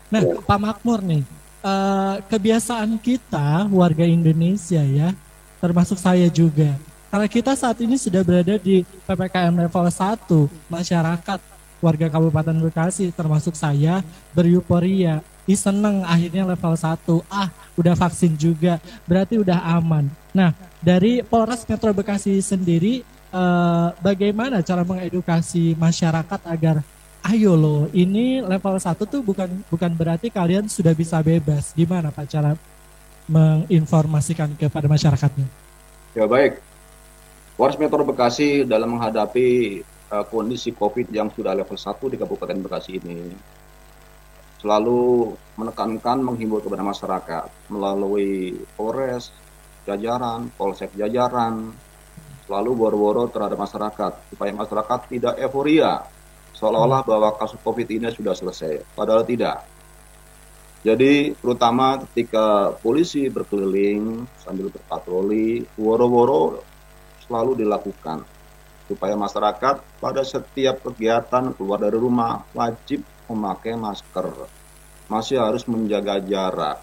Nah, ya. Pak Makmur nih, uh, kebiasaan kita warga Indonesia ya, termasuk saya juga, karena kita saat ini sudah berada di PPKM level 1, masyarakat warga Kabupaten Bekasi termasuk saya beryuforia. Ih seneng akhirnya level 1. Ah, udah vaksin juga. Berarti udah aman. Nah, dari Polres Metro Bekasi sendiri eh, bagaimana cara mengedukasi masyarakat agar ayo loh, ini level 1 tuh bukan bukan berarti kalian sudah bisa bebas. Gimana Pak cara menginformasikan kepada masyarakatnya? Ya baik, Polres Metro Bekasi dalam menghadapi uh, kondisi COVID yang sudah level 1 di Kabupaten Bekasi ini selalu menekankan menghimbau kepada masyarakat melalui Polres, jajaran, Polsek jajaran, selalu boro-boro terhadap masyarakat supaya masyarakat tidak euforia seolah-olah bahwa kasus COVID ini sudah selesai. Padahal tidak. Jadi terutama ketika polisi berkeliling sambil berpatroli, woro-woro selalu dilakukan supaya masyarakat pada setiap kegiatan keluar dari rumah wajib memakai masker. Masih harus menjaga jarak.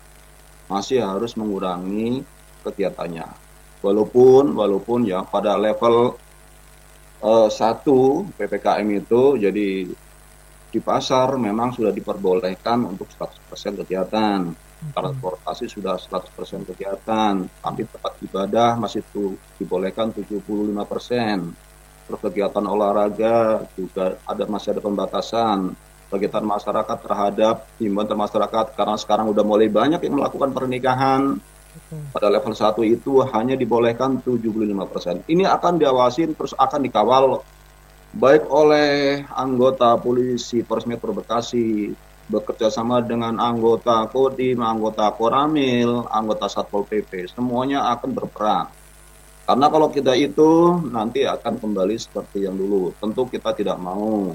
Masih harus mengurangi kegiatannya. Walaupun walaupun ya pada level uh, satu PPKM itu jadi di pasar memang sudah diperbolehkan untuk 100% kegiatan. Transportasi sudah 100% kegiatan, tapi tempat ibadah masih tuh dibolehkan 75%. Terus kegiatan olahraga juga ada masih ada pembatasan. Kegiatan masyarakat terhadap himbauan masyarakat karena sekarang udah mulai banyak yang melakukan pernikahan. Pada level 1 itu hanya dibolehkan 75%. Ini akan diawasin terus akan dikawal baik oleh anggota polisi Polres Metro Bekasi bekerja sama dengan anggota Kodim, anggota Koramil, anggota Satpol PP, semuanya akan berperan. Karena kalau kita itu nanti akan kembali seperti yang dulu. Tentu kita tidak mau.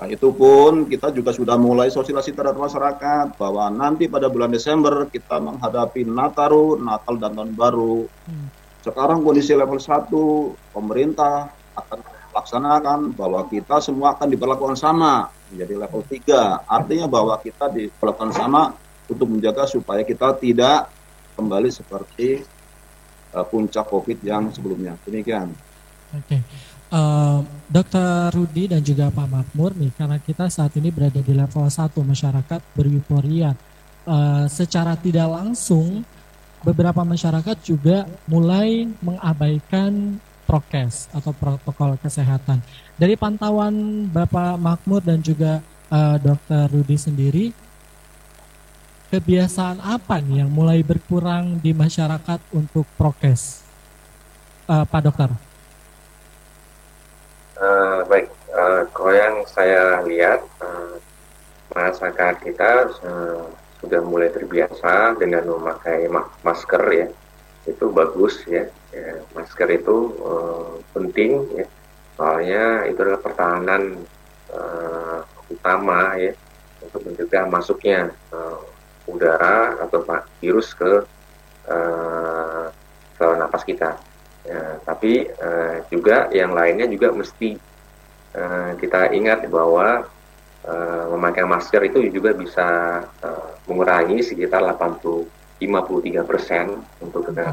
Nah, itu pun kita juga sudah mulai sosialisasi terhadap masyarakat bahwa nanti pada bulan Desember kita menghadapi Nataru, Natal dan Tahun Baru. Hmm. Sekarang kondisi level 1, pemerintah akan laksanakan bahwa kita semua akan diperlakukan sama menjadi level 3 artinya bahwa kita diperlakukan sama untuk menjaga supaya kita tidak kembali seperti uh, puncak COVID yang sebelumnya demikian oke okay. Uh, eh, Dokter Rudi dan juga Pak Makmur nih karena kita saat ini berada di level 1 masyarakat beruforia uh, secara tidak langsung beberapa masyarakat juga mulai mengabaikan prokes atau protokol kesehatan. Dari pantauan Bapak Makmur dan juga uh, Dokter Rudi sendiri, kebiasaan apa nih yang mulai berkurang di masyarakat untuk prokes, uh, Pak Dokter? Uh, baik, uh, kalau yang saya lihat uh, masyarakat kita uh, sudah mulai terbiasa dengan memakai masker ya, itu bagus ya ya, masker itu uh, penting ya. Soalnya itu adalah pertahanan uh, utama ya untuk mencegah masuknya uh, udara atau virus ke uh, ke napas kita. Ya, tapi uh, juga yang lainnya juga mesti uh, kita ingat bahwa uh, memakai masker itu juga bisa uh, mengurangi sekitar 80 53 persen untuk kena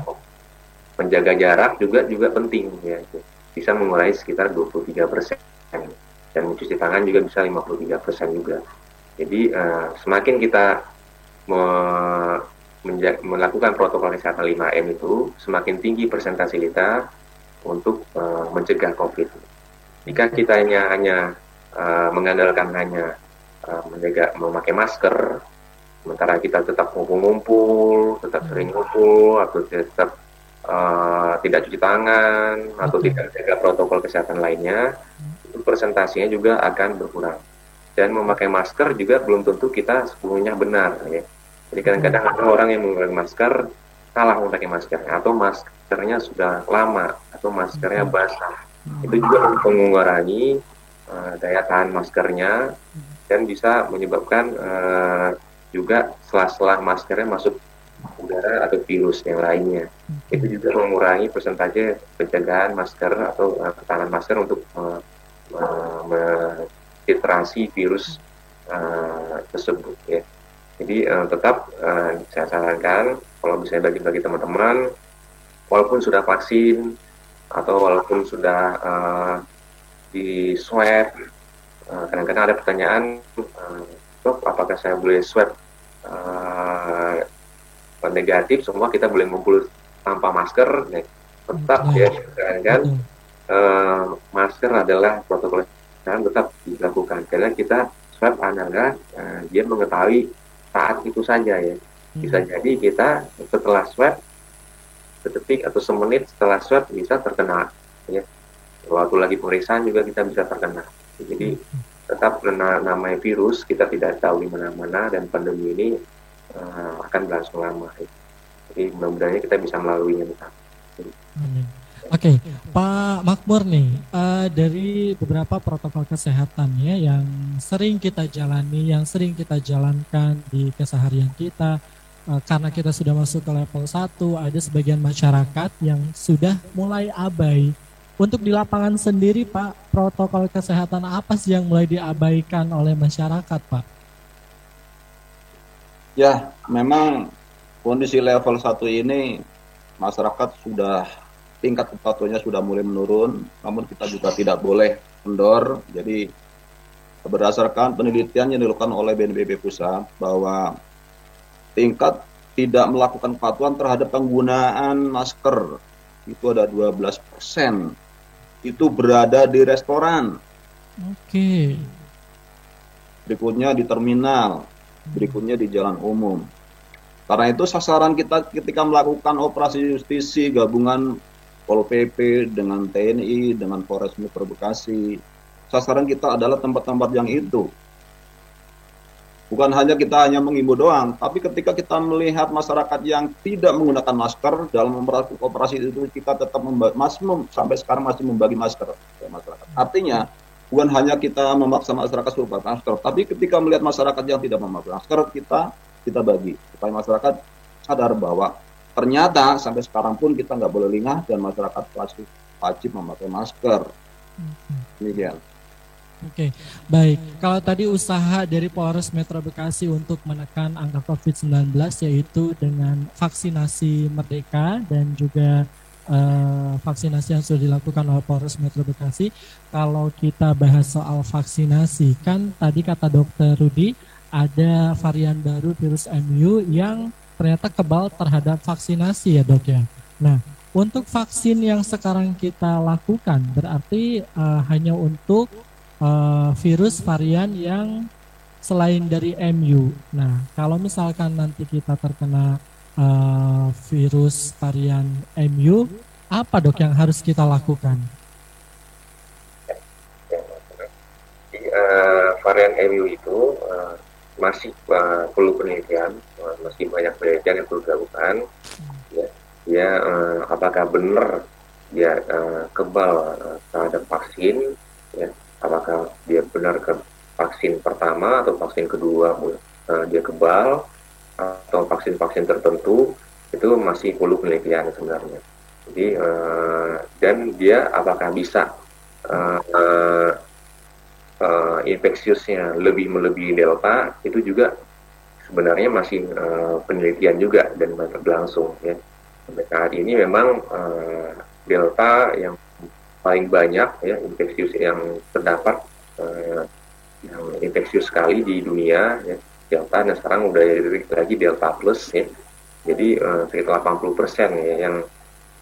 menjaga jarak juga juga penting ya. Bisa mengurangi sekitar 23 persen. Dan mencuci tangan juga bisa 53 persen juga. Jadi uh, semakin kita me melakukan protokol kesehatan 5M itu semakin tinggi persentase kita untuk uh, mencegah COVID. Jika kita hanya hanya uh, mengandalkan hanya uh, menjaga memakai masker, sementara kita tetap ngumpul-ngumpul, tetap sering ngumpul, atau tetap uh, tidak cuci tangan atau tidak jaga protokol kesehatan lainnya, itu presentasinya juga akan berkurang. Dan memakai masker juga belum tentu kita sepenuhnya benar. Ya. Jadi kadang-kadang ada orang yang menggunakan masker salah memakai maskernya atau maskernya sudah lama atau maskernya basah. Itu juga mengurangi uh, daya tahan maskernya dan bisa menyebabkan uh, juga setelah-setelah maskernya masuk udara atau virus yang lainnya. Itu juga mengurangi persentase pencegahan masker atau uh, ketahanan masker untuk uh, uh, virus uh, tersebut ya. Jadi uh, tetap uh, saya sarankan kalau bisa bagi-bagi teman-teman, walaupun sudah vaksin atau walaupun sudah uh, di swab, kadang-kadang uh, ada pertanyaan, uh, dok apakah saya boleh swab? Uh, negatif semua kita boleh ngumpul tanpa masker nih tetap ya kan uh, masker adalah protokol kesehatan tetap dilakukan. Karena kita swab adalah uh, dia mengetahui saat itu saja ya bisa hmm. jadi kita setelah swab sedetik atau semenit setelah swab bisa terkena ya waktu lagi pemeriksaan juga kita bisa terkena jadi hmm. tetap namanya virus kita tidak tahu di mana-mana dan pandemi ini uh, akan berlangsung lama. Jadi mudah-mudahan kita bisa melaluinya. Amin. Oke, okay. Pak Makmur nih, uh, dari beberapa protokol kesehatan ya yang sering kita jalani, yang sering kita jalankan di keseharian kita, uh, karena kita sudah masuk ke level 1, ada sebagian masyarakat yang sudah mulai abai. Untuk di lapangan sendiri, Pak, protokol kesehatan apa sih yang mulai diabaikan oleh masyarakat, Pak? Ya, memang kondisi level 1 ini masyarakat sudah tingkat kepatuhannya sudah mulai menurun, namun kita juga tidak boleh kendor. Jadi berdasarkan penelitian yang dilakukan oleh BNPB pusat bahwa tingkat tidak melakukan kepatuhan terhadap penggunaan masker itu ada 12 persen. Itu berada di restoran. Oke. Berikutnya di terminal, berikutnya di jalan umum. Karena itu sasaran kita ketika melakukan operasi justisi gabungan Pol PP, dengan TNI, dengan Polres Metro Bekasi. Sasaran kita adalah tempat-tempat yang itu. Bukan hanya kita hanya mengimbau doang, tapi ketika kita melihat masyarakat yang tidak menggunakan masker dalam operasi itu kita tetap masih sampai sekarang masih membagi masker ke masyarakat. Artinya bukan hanya kita memaksa masyarakat supaya masker, tapi ketika melihat masyarakat yang tidak memakai masker kita kita bagi supaya masyarakat sadar bahwa ternyata sampai sekarang pun kita nggak boleh lengah dan masyarakat wajib wajib memakai masker. Demikian. Oke, okay. baik. Kalau tadi usaha dari Polres Metro Bekasi untuk menekan angka COVID-19 yaitu dengan vaksinasi merdeka dan juga uh, vaksinasi yang sudah dilakukan oleh Polres Metro Bekasi. Kalau kita bahas soal vaksinasi, kan tadi kata Dokter Rudi ada varian baru virus MU yang ternyata kebal terhadap vaksinasi ya dok ya. Nah untuk vaksin yang sekarang kita lakukan berarti uh, hanya untuk uh, virus varian yang selain dari MU. Nah kalau misalkan nanti kita terkena uh, virus varian MU, apa dok yang harus kita lakukan? Uh, varian MU itu uh, masih uh, perlu penelitian, uh, masih banyak penelitian yang perlu dilakukan. Ya, ya uh, apakah benar dia uh, kebal uh, terhadap vaksin? Ya, apakah dia benar ke vaksin pertama atau vaksin kedua uh, dia kebal atau vaksin-vaksin tertentu itu masih perlu penelitian sebenarnya. Jadi uh, dan dia apakah bisa uh, uh, uh, infeksiusnya lebih melebihi delta itu juga sebenarnya masih uh, penelitian juga dan masih berlangsung ya. Sampai saat ini memang uh, delta yang paling banyak ya infeksius yang terdapat uh, yang infeksius sekali di dunia ya delta. Dan sekarang udah lagi delta plus ya. Jadi uh, sekitar 80 persen ya yang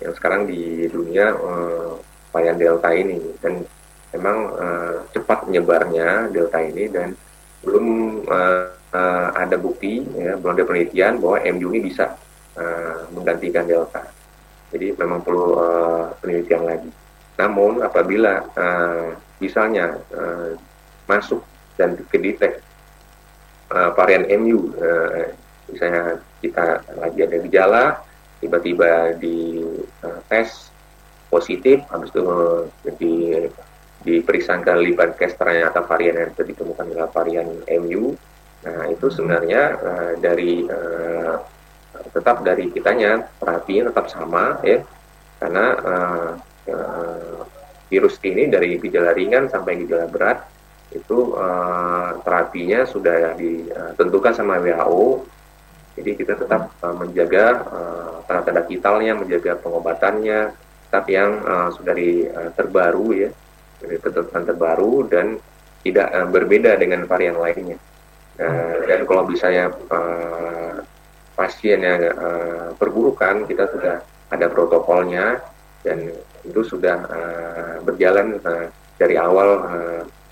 yang sekarang di dunia uh, varian delta ini. Dan memang uh, cepat menyebarnya delta ini dan belum uh, uh, ada bukti ya belum ada penelitian bahwa MU ini bisa uh, menggantikan delta. Jadi memang perlu uh, penelitian lagi. Namun apabila uh, misalnya uh, masuk dan kedetek uh, varian MU uh, misalnya kita lagi ada gejala tiba-tiba di uh, tes positif habis itu di diperiksa ke Libankes ternyata varian yang ditemukan adalah varian MU. Nah itu sebenarnya uh, dari uh, tetap dari kitanya perhatian tetap sama ya. Karena uh, uh, virus ini dari gejala ringan sampai gejala berat itu uh, terapinya sudah ditentukan sama WHO jadi kita tetap uh, menjaga uh, tanda-tanda vitalnya menjaga pengobatannya tetap yang uh, sudah di, uh, terbaru ya ketentuan terbaru dan tidak uh, berbeda dengan varian lainnya. Uh, dan kalau misalnya uh, pasien yang uh, perburukan, kita sudah ada protokolnya dan itu sudah uh, berjalan uh, dari awal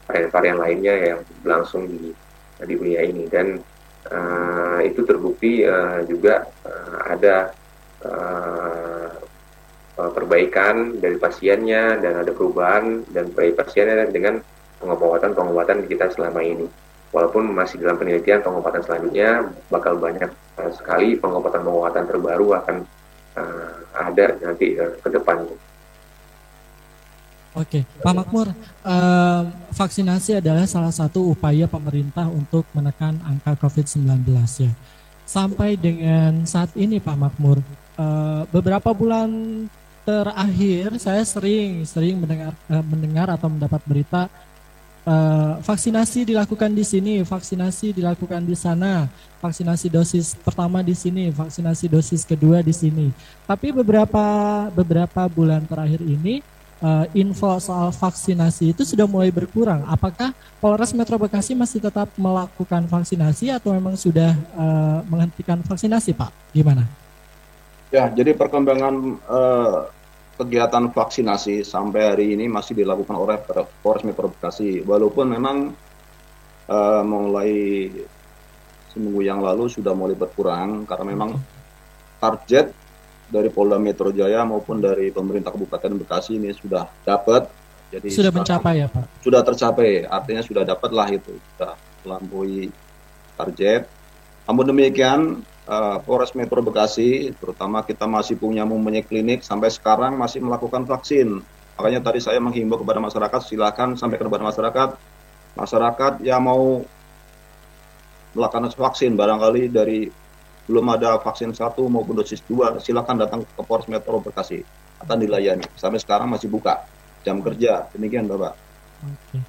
varian-varian uh, lainnya yang berlangsung di di dunia ini dan uh, itu terbukti uh, juga uh, ada uh, perbaikan dari pasiennya dan ada perubahan dan baik pasiennya dengan pengobatan-pengobatan kita selama ini. Walaupun masih dalam penelitian pengobatan selanjutnya bakal banyak uh, sekali pengobatan-pengobatan terbaru akan uh, ada nanti uh, ke depan. Oke, Pak Makmur, uh, vaksinasi adalah salah satu upaya pemerintah untuk menekan angka COVID-19 ya. Sampai dengan saat ini Pak Makmur, beberapa bulan terakhir saya sering sering mendengar uh, mendengar atau mendapat berita uh, vaksinasi dilakukan di sini, vaksinasi dilakukan di sana, vaksinasi dosis pertama di sini, vaksinasi dosis kedua di sini. Tapi beberapa beberapa bulan terakhir ini uh, info soal vaksinasi itu sudah mulai berkurang. Apakah Polres Metro Bekasi masih tetap melakukan vaksinasi atau memang sudah uh, menghentikan vaksinasi, Pak? Gimana? Ya, jadi perkembangan uh, kegiatan vaksinasi sampai hari ini masih dilakukan oleh Polres Metro Bekasi. Walaupun memang uh, mulai seminggu yang lalu sudah mulai berkurang karena memang target dari Polda Metro Jaya maupun dari pemerintah Kabupaten Bekasi ini sudah dapat. Jadi sudah mencapai ya Pak? Sudah tercapai, artinya sudah dapat lah itu, sudah melampaui target. Namun demikian uh, Polres Metro Bekasi, terutama kita masih punya mempunyai klinik sampai sekarang masih melakukan vaksin. Makanya tadi saya menghimbau kepada masyarakat, silakan sampai kepada masyarakat, masyarakat yang mau melakukan vaksin barangkali dari belum ada vaksin satu maupun dosis dua, silakan datang ke Polres Metro Bekasi akan dilayani. Sampai sekarang masih buka jam kerja. Demikian Bapak. Oke.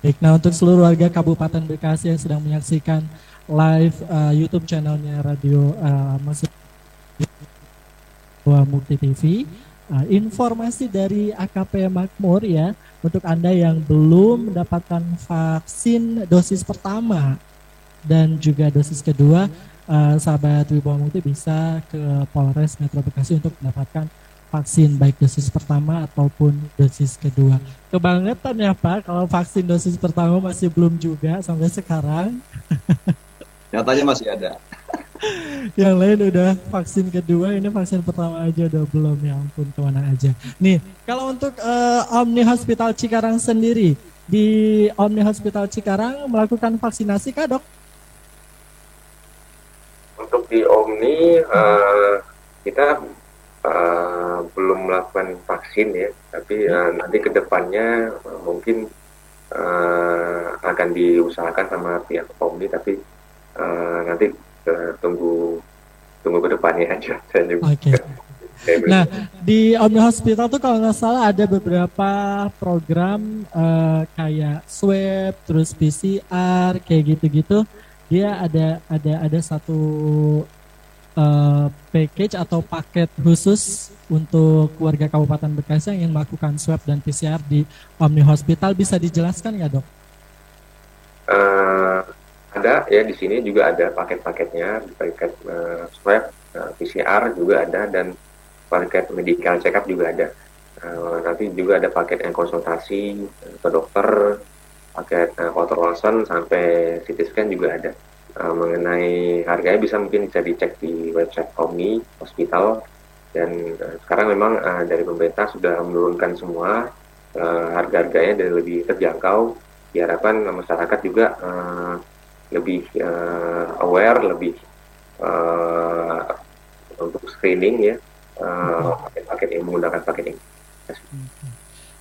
Baik, nah untuk seluruh warga Kabupaten Bekasi yang sedang menyaksikan live uh, YouTube channelnya Radio uh, Masuk Mukti TV. Uh, informasi dari AKP Makmur ya untuk anda yang belum mendapatkan vaksin dosis pertama dan juga dosis kedua, uh, sahabat Wibawa Mukti bisa ke Polres Metro Bekasi untuk mendapatkan vaksin baik dosis pertama ataupun dosis kedua. Kebangetan ya Pak kalau vaksin dosis pertama masih belum juga sampai sekarang. Nyatanya masih ada. yang lain udah vaksin kedua, ini vaksin pertama aja udah belum ya ampun ke mana aja. Nih, kalau untuk uh, Omni Hospital Cikarang sendiri, di Omni Hospital Cikarang melakukan vaksinasi kah dok? Untuk di Omni, uh, kita uh, belum melakukan vaksin ya, tapi uh, nanti ke depannya uh, mungkin uh, akan diusahakan sama pihak Omni, tapi uh, nanti uh, tunggu tunggu ke depannya aja. Oke. Okay. Nah, di Omni Hospital tuh kalau nggak salah ada beberapa program uh, kayak swab, terus PCR, kayak gitu-gitu. Dia ada ada ada satu uh, package atau paket khusus untuk warga Kabupaten Bekasi yang ingin melakukan swab dan PCR di Omni Hospital. Bisa dijelaskan nggak dok? Uh, ada ya di sini juga ada paket-paketnya paket uh, swab uh, eh, PCR juga ada dan paket medical check up juga ada. Uh, nanti juga ada paket yang konsultasi ke dokter paket uh, ultrasound sampai CT scan juga ada. Uh, mengenai harganya bisa mungkin bisa dicek di website Omni Hospital. Dan uh, sekarang memang uh, dari pemerintah sudah menurunkan semua uh, harga-harganya dan lebih terjangkau. Diharapkan masyarakat juga uh, lebih uh, aware, lebih uh, untuk screening ya uh, paket-paket yang menggunakan paket ini.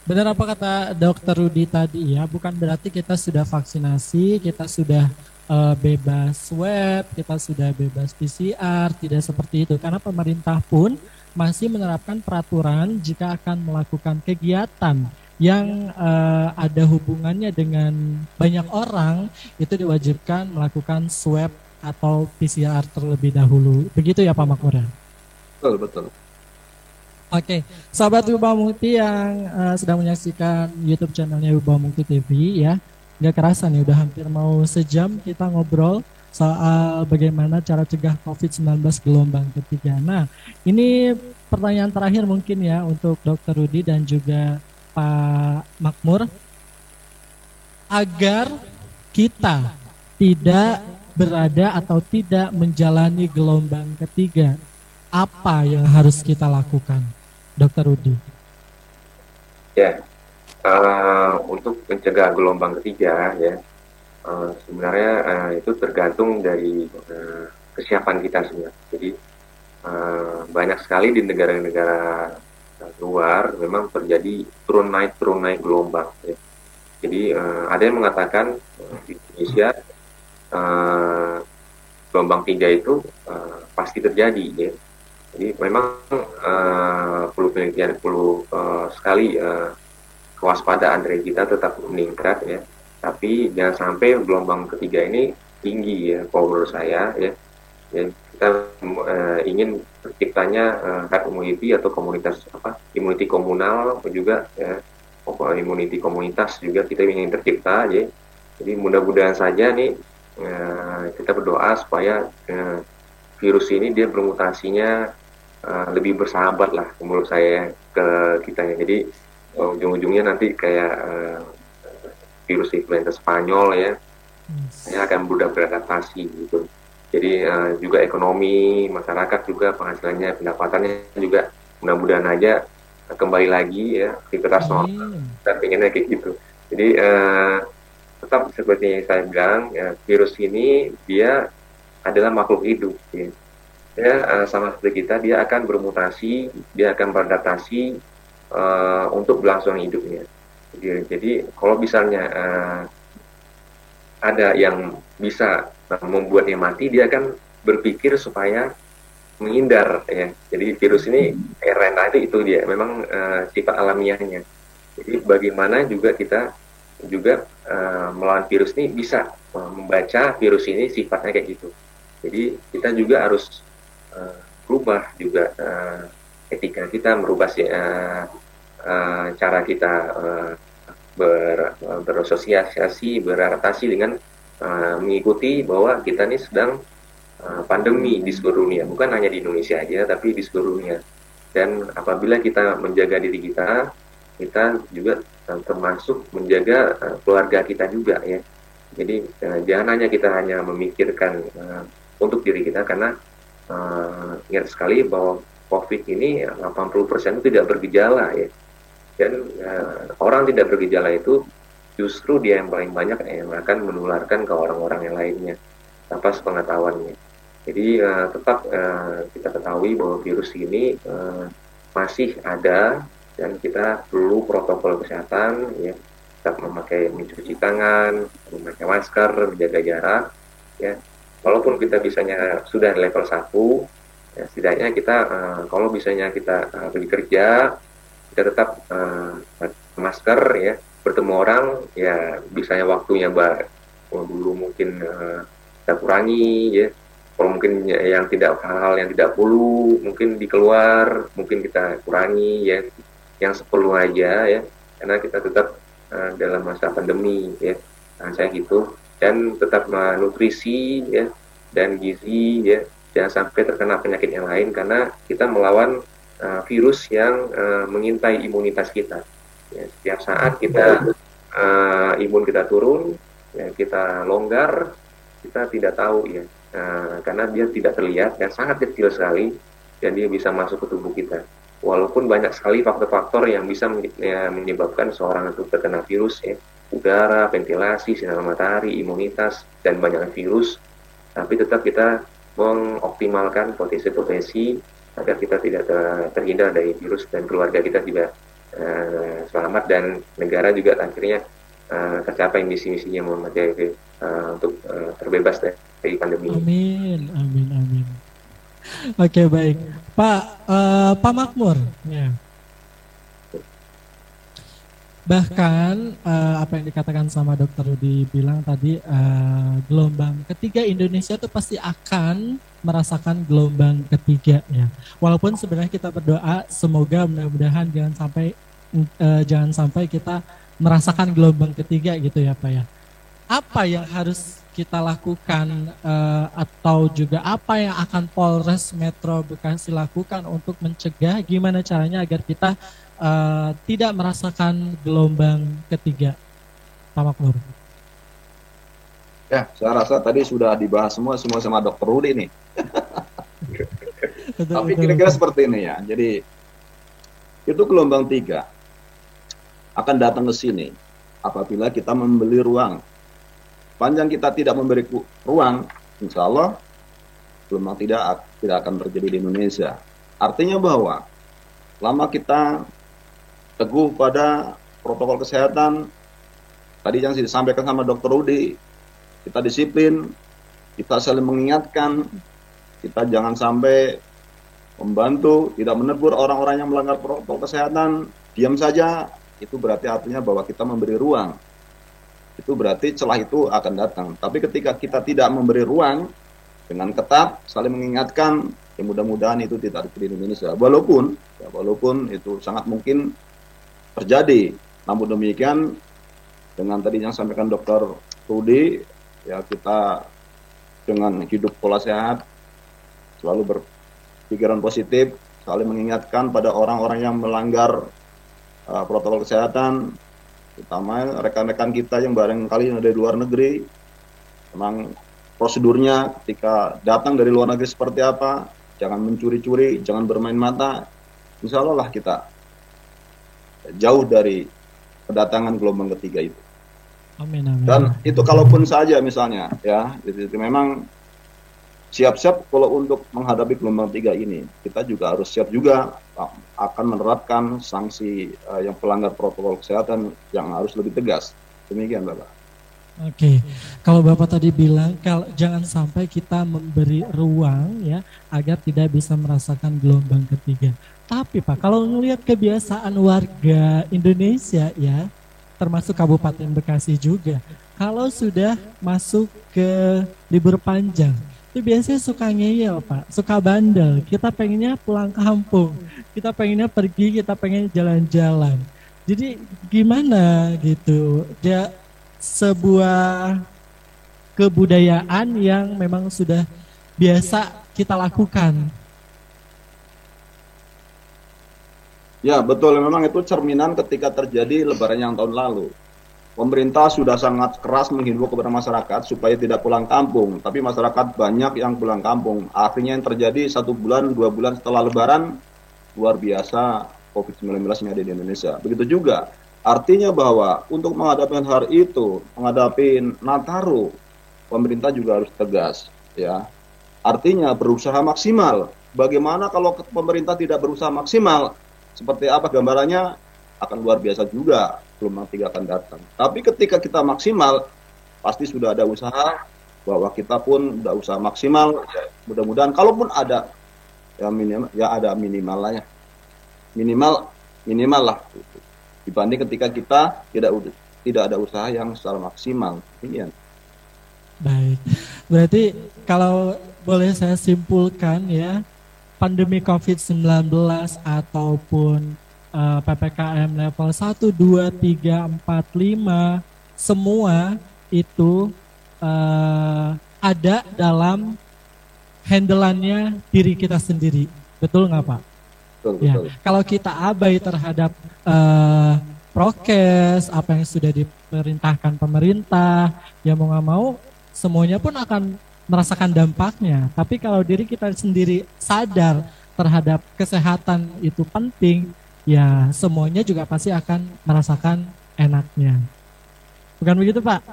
Benar apa kata Dokter Rudi tadi ya, bukan berarti kita sudah vaksinasi, kita sudah uh, bebas swab, kita sudah bebas PCR, tidak seperti itu. Karena pemerintah pun masih menerapkan peraturan jika akan melakukan kegiatan yang uh, ada hubungannya dengan banyak orang itu diwajibkan melakukan swab atau PCR terlebih dahulu. Begitu ya Pak Makmur ya? Betul, betul. Oke, okay. sahabat Wibawa Mukti yang uh, sedang menyaksikan YouTube channelnya Wibawa Mukti TV ya, nggak kerasa nih udah hampir mau sejam kita ngobrol soal bagaimana cara cegah COVID-19 gelombang ketiga. Nah, ini pertanyaan terakhir mungkin ya untuk Dr. Rudi dan juga Pak Makmur agar kita tidak berada atau tidak menjalani gelombang ketiga. Apa yang harus kita lakukan, Dokter Rudi? Ya, uh, untuk mencegah gelombang ketiga, ya uh, sebenarnya uh, itu tergantung dari uh, kesiapan kita semua. Jadi uh, banyak sekali di negara-negara luar memang terjadi turun naik turun naik gelombang. Ya. Jadi uh, ada yang mengatakan uh, di Indonesia uh, gelombang tiga itu uh, pasti terjadi. Ya. Jadi memang uh, perlu penelitian perlu uh, sekali uh, kewaspadaan dari kita tetap meningkat ya. Tapi jangan sampai gelombang ketiga ini tinggi ya, menurut saya ya. ya kita uh, ingin terciptanya uh, herd immunity atau komunitas apa immunity komunal juga ya immunity komunitas juga kita ingin tercipta ya. Jadi mudah-mudahan saja nih uh, kita berdoa supaya uh, virus ini dia bermutasinya uh, lebih bersahabat lah menurut saya ke kita ya. Jadi uh, ujung-ujungnya nanti kayak uh, virus influenza Spanyol ya hmm. saya akan mudah beradaptasi gitu jadi uh, juga ekonomi masyarakat juga penghasilannya pendapatannya juga mudah-mudahan aja kembali lagi ya aktivitas normal. Dan pengennya kayak gitu. Jadi uh, tetap seperti yang saya bilang ya, virus ini dia adalah makhluk hidup ya. ya uh, sama seperti kita dia akan bermutasi dia akan beradaptasi uh, untuk berlangsung hidupnya. Jadi, jadi kalau misalnya uh, ada yang bisa membuatnya mati, dia akan berpikir supaya menghindar ya. Jadi virus ini RNA itu itu dia, memang uh, sifat alamiahnya. Jadi bagaimana juga kita juga uh, melawan virus ini bisa uh, membaca virus ini sifatnya kayak gitu. Jadi kita juga harus uh, berubah juga uh, etika kita, merubah uh, uh, cara kita uh, ber, berasosiasi, beradaptasi dengan uh, mengikuti bahwa kita ini sedang uh, pandemi di seluruh dunia, bukan hanya di Indonesia aja, tapi di seluruh dunia. Dan apabila kita menjaga diri kita, kita juga uh, termasuk menjaga uh, keluarga kita juga ya. Jadi uh, jangan hanya kita hanya memikirkan uh, untuk diri kita karena uh, ingat sekali bahwa COVID ini 80% itu tidak bergejala ya dan uh, orang tidak bergejala itu justru dia yang paling banyak yang akan menularkan ke orang-orang yang lainnya tanpa sepengetahuannya. Jadi uh, tetap uh, kita ketahui bahwa virus ini uh, masih ada dan kita perlu protokol kesehatan ya tetap memakai mencuci tangan, memakai masker, menjaga jarak ya. Walaupun kita bisanya sudah level 1 ya setidaknya kita uh, kalau bisanya kita uh, bekerja kita tetap uh, masker ya bertemu orang ya bisanya waktunya mbak oh, dulu mungkin uh, kita kurangi ya. Kalau mungkin yang tidak hal-hal yang tidak perlu mungkin dikeluar mungkin kita kurangi ya. Yang seperlu aja ya. Karena kita tetap uh, dalam masa pandemi ya. Nah, saya gitu. Dan tetap uh, nutrisi ya dan gizi ya. Jangan sampai terkena penyakit yang lain karena kita melawan uh, virus yang uh, mengintai imunitas kita. Ya, setiap saat kita uh, imun kita turun, ya, kita longgar, kita tidak tahu ya, uh, karena dia tidak terlihat dan sangat kecil sekali, dan dia bisa masuk ke tubuh kita. Walaupun banyak sekali faktor-faktor yang bisa ya, menyebabkan seorang itu terkena virus, ya, udara, ventilasi, sinar matahari, imunitas, dan banyak virus, tapi tetap kita mengoptimalkan potensi-potensi agar kita tidak terhindar dari virus dan keluarga kita juga uh, selamat dan negara juga akhirnya uh, tercapai misi-misinya Muhammad Jaya uh, untuk uh, terbebas dari pandemi. Amin, amin, amin. Oke baik, Pak uh, Pak Makmur. Ya. Bahkan uh, apa yang dikatakan sama Dokter Rudi bilang tadi uh, gelombang ketiga Indonesia itu pasti akan merasakan gelombang ketiga ya. Walaupun sebenarnya kita berdoa semoga mudah-mudahan jangan sampai uh, jangan sampai kita merasakan gelombang ketiga gitu ya Pak ya. Apa yang harus kita lakukan uh, atau juga apa yang akan Polres Metro Bekasi lakukan untuk mencegah gimana caranya agar kita uh, tidak merasakan gelombang ketiga, Pak Makmur? Ya, saya rasa tadi sudah dibahas semua semua sama Dokter Rudi nih. betul, Tapi kira-kira seperti ini ya. Jadi itu gelombang tiga akan datang ke sini apabila kita membeli ruang. Panjang kita tidak memberi ruang, insya Allah gelombang tidak tidak akan terjadi di Indonesia. Artinya bahwa lama kita teguh pada protokol kesehatan, tadi yang disampaikan sama Dokter Rudi, kita disiplin, kita saling mengingatkan, kita jangan sampai membantu, tidak menegur orang-orang yang melanggar protokol kesehatan, diam saja, itu berarti artinya bahwa kita memberi ruang. Itu berarti celah itu akan datang. Tapi ketika kita tidak memberi ruang, dengan ketat, saling mengingatkan, ya mudah-mudahan itu tidak terjadi di Indonesia. Walaupun, ya walaupun itu sangat mungkin terjadi. Namun demikian, dengan tadi yang sampaikan Dokter Rudi, ya kita dengan hidup pola sehat, selalu berpikiran positif, saling mengingatkan pada orang-orang yang melanggar uh, protokol kesehatan, terutama rekan-rekan kita yang barangkali ada di luar negeri, memang prosedurnya ketika datang dari luar negeri seperti apa, jangan mencuri-curi, jangan bermain mata, insya Allah lah kita jauh dari kedatangan gelombang ketiga itu. Amin, amin. Dan itu kalaupun saja misalnya ya, itu, itu memang siap-siap kalau untuk menghadapi gelombang tiga ini kita juga harus siap juga uh, akan menerapkan sanksi uh, yang pelanggar protokol kesehatan yang harus lebih tegas demikian bapak. Oke, okay. kalau bapak tadi bilang kalau jangan sampai kita memberi ruang ya agar tidak bisa merasakan gelombang ketiga. Tapi pak, kalau melihat kebiasaan warga Indonesia ya, termasuk Kabupaten Bekasi juga, kalau sudah masuk ke libur panjang, itu biasanya suka ngeyel pak, suka bandel. Kita pengennya pulang kampung, kita pengennya pergi, kita pengen jalan-jalan. Jadi gimana gitu? Ya sebuah kebudayaan yang memang sudah biasa kita lakukan. Ya betul, memang itu cerminan ketika terjadi lebaran yang tahun lalu pemerintah sudah sangat keras menghimbau kepada masyarakat supaya tidak pulang kampung, tapi masyarakat banyak yang pulang kampung. Akhirnya yang terjadi satu bulan, dua bulan setelah Lebaran, luar biasa COVID-19 yang ada di Indonesia. Begitu juga, artinya bahwa untuk menghadapi hari itu, menghadapi Nataru, pemerintah juga harus tegas, ya. Artinya berusaha maksimal. Bagaimana kalau pemerintah tidak berusaha maksimal? Seperti apa gambarannya? Akan luar biasa juga gelombang tiga akan datang. Tapi ketika kita maksimal, pasti sudah ada usaha bahwa kita pun sudah usaha maksimal. Mudah-mudahan kalaupun ada ya minimal ya ada minimal lah ya minimal minimal lah dibanding ketika kita tidak tidak ada usaha yang secara maksimal. Iya. Baik, berarti kalau boleh saya simpulkan ya, pandemi COVID-19 ataupun uh, eh, PPKM level 1, 2, 3, 4, 5 semua itu uh, ada dalam handleannya diri kita sendiri. Betul nggak Pak? Betul, ya. betul. Kalau kita abai terhadap uh, prokes, apa yang sudah diperintahkan pemerintah, ya mau nggak mau semuanya pun akan merasakan dampaknya. Tapi kalau diri kita sendiri sadar terhadap kesehatan itu penting, ya semuanya juga pasti akan merasakan enaknya. Bukan begitu Pak?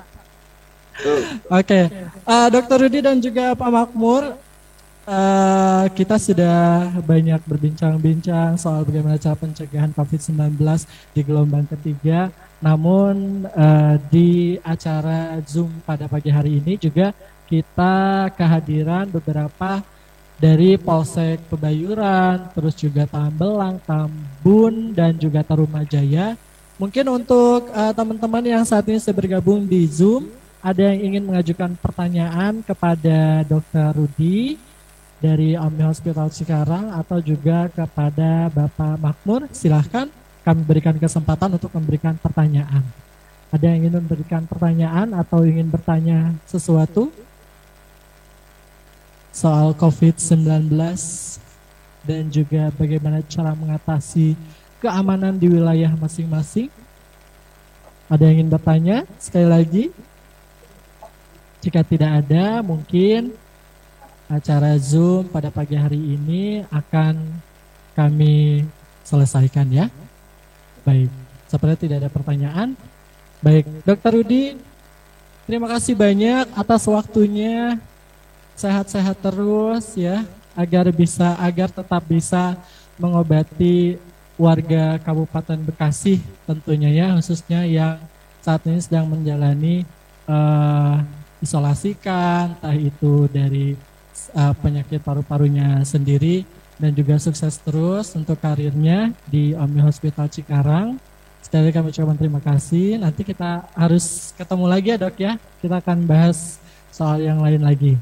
Oke, okay. uh, Dokter Rudi dan juga Pak Makmur, uh, kita sudah banyak berbincang-bincang soal bagaimana cara pencegahan COVID-19 di gelombang ketiga. Namun uh, di acara Zoom pada pagi hari ini juga kita kehadiran beberapa dari Polsek Pebayuran, terus juga Tambelang, Tambun, dan juga Tarumajaya. Mungkin untuk uh, teman-teman yang saat ini sudah bergabung di Zoom, ada yang ingin mengajukan pertanyaan kepada Dr. Rudi dari Omni Hospital Cikarang atau juga kepada Bapak Makmur, silahkan kami berikan kesempatan untuk memberikan pertanyaan. Ada yang ingin memberikan pertanyaan atau ingin bertanya sesuatu? Soal COVID-19 dan juga bagaimana cara mengatasi keamanan di wilayah masing-masing. Ada yang ingin bertanya? Sekali lagi, jika tidak ada, mungkin acara Zoom pada pagi hari ini akan kami selesaikan ya. Baik, seperti tidak ada pertanyaan. Baik, Dokter Rudi, terima kasih banyak atas waktunya sehat-sehat terus ya agar bisa agar tetap bisa mengobati warga Kabupaten Bekasi tentunya ya khususnya yang saat ini sedang menjalani uh, isolasikan entah itu dari uh, penyakit paru-parunya sendiri dan juga sukses terus untuk karirnya di Omni Hospital Cikarang. Sekali kami ucapkan terima kasih. Nanti kita harus ketemu lagi ya dok ya. Kita akan bahas soal yang lain lagi.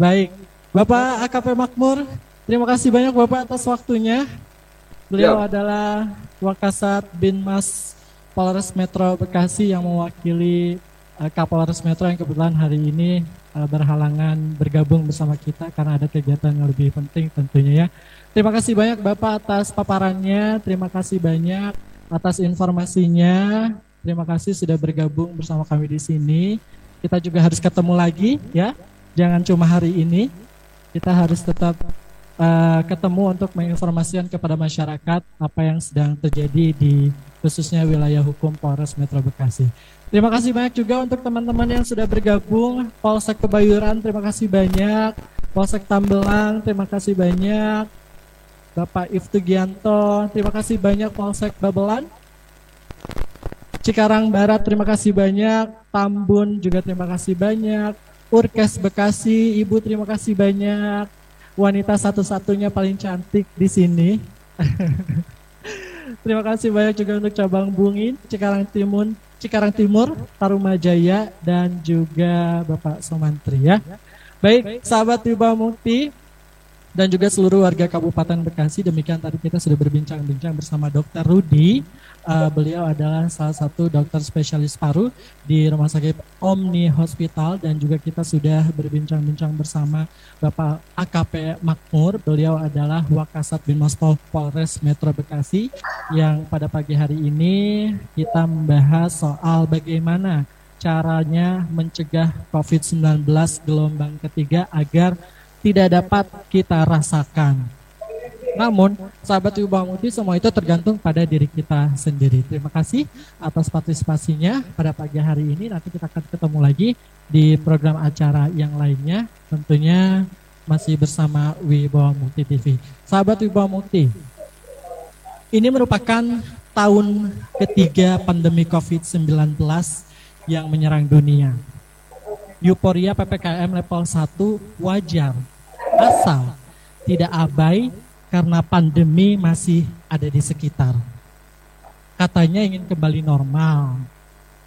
Baik, Bapak AKP Makmur, terima kasih banyak Bapak atas waktunya. Beliau ya. adalah Wakasat bin Mas Polres Metro Bekasi yang mewakili uh, Kapolres Metro yang kebetulan hari ini uh, berhalangan bergabung bersama kita karena ada kegiatan yang lebih penting tentunya ya. Terima kasih banyak Bapak atas paparannya, terima kasih banyak atas informasinya. Terima kasih sudah bergabung bersama kami di sini. Kita juga harus ketemu lagi ya jangan cuma hari ini kita harus tetap uh, ketemu untuk menginformasikan kepada masyarakat apa yang sedang terjadi di khususnya wilayah hukum Polres Metro Bekasi. Terima kasih banyak juga untuk teman-teman yang sudah bergabung Polsek Kebayuran, terima kasih banyak. Polsek Tambelang, terima kasih banyak. Bapak Iftu Gianto, terima kasih banyak Polsek Babelan. Cikarang Barat, terima kasih banyak. Tambun juga terima kasih banyak. Urkes Bekasi, Ibu terima kasih banyak. Wanita satu-satunya paling cantik di sini. terima kasih banyak juga untuk cabang Bungin, Cikarang Timur, Cikarang Timur, Tarumajaya dan juga Bapak Somantri ya. Baik, sahabat Tiba Mukti dan juga seluruh warga Kabupaten Bekasi. Demikian tadi kita sudah berbincang-bincang bersama Dokter Rudi uh, beliau adalah salah satu dokter spesialis paru di Rumah Sakit Omni Hospital dan juga kita sudah berbincang-bincang bersama Bapak AKP Makmur. Beliau adalah Wakasat Binmas Polres Metro Bekasi yang pada pagi hari ini kita membahas soal bagaimana caranya mencegah COVID-19 gelombang ketiga agar tidak dapat kita rasakan. Namun, sahabat Ibu Muti, semua itu tergantung pada diri kita sendiri. Terima kasih atas partisipasinya pada pagi hari ini. Nanti kita akan ketemu lagi di program acara yang lainnya. Tentunya masih bersama Wibawa Mukti TV. Sahabat Wibawa Mukti, ini merupakan tahun ketiga pandemi COVID-19 yang menyerang dunia. Euforia PPKM level 1 wajar, asal tidak abai karena pandemi masih ada di sekitar. Katanya ingin kembali normal.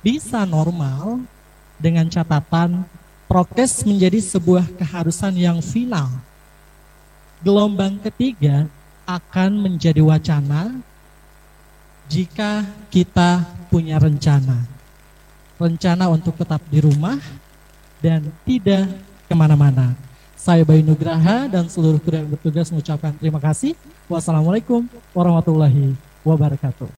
Bisa normal dengan catatan prokes menjadi sebuah keharusan yang final. Gelombang ketiga akan menjadi wacana jika kita punya rencana. Rencana untuk tetap di rumah dan tidak ke mana-mana. Saya Bayu Nugraha dan seluruh kru yang bertugas mengucapkan terima kasih. Wassalamualaikum warahmatullahi wabarakatuh.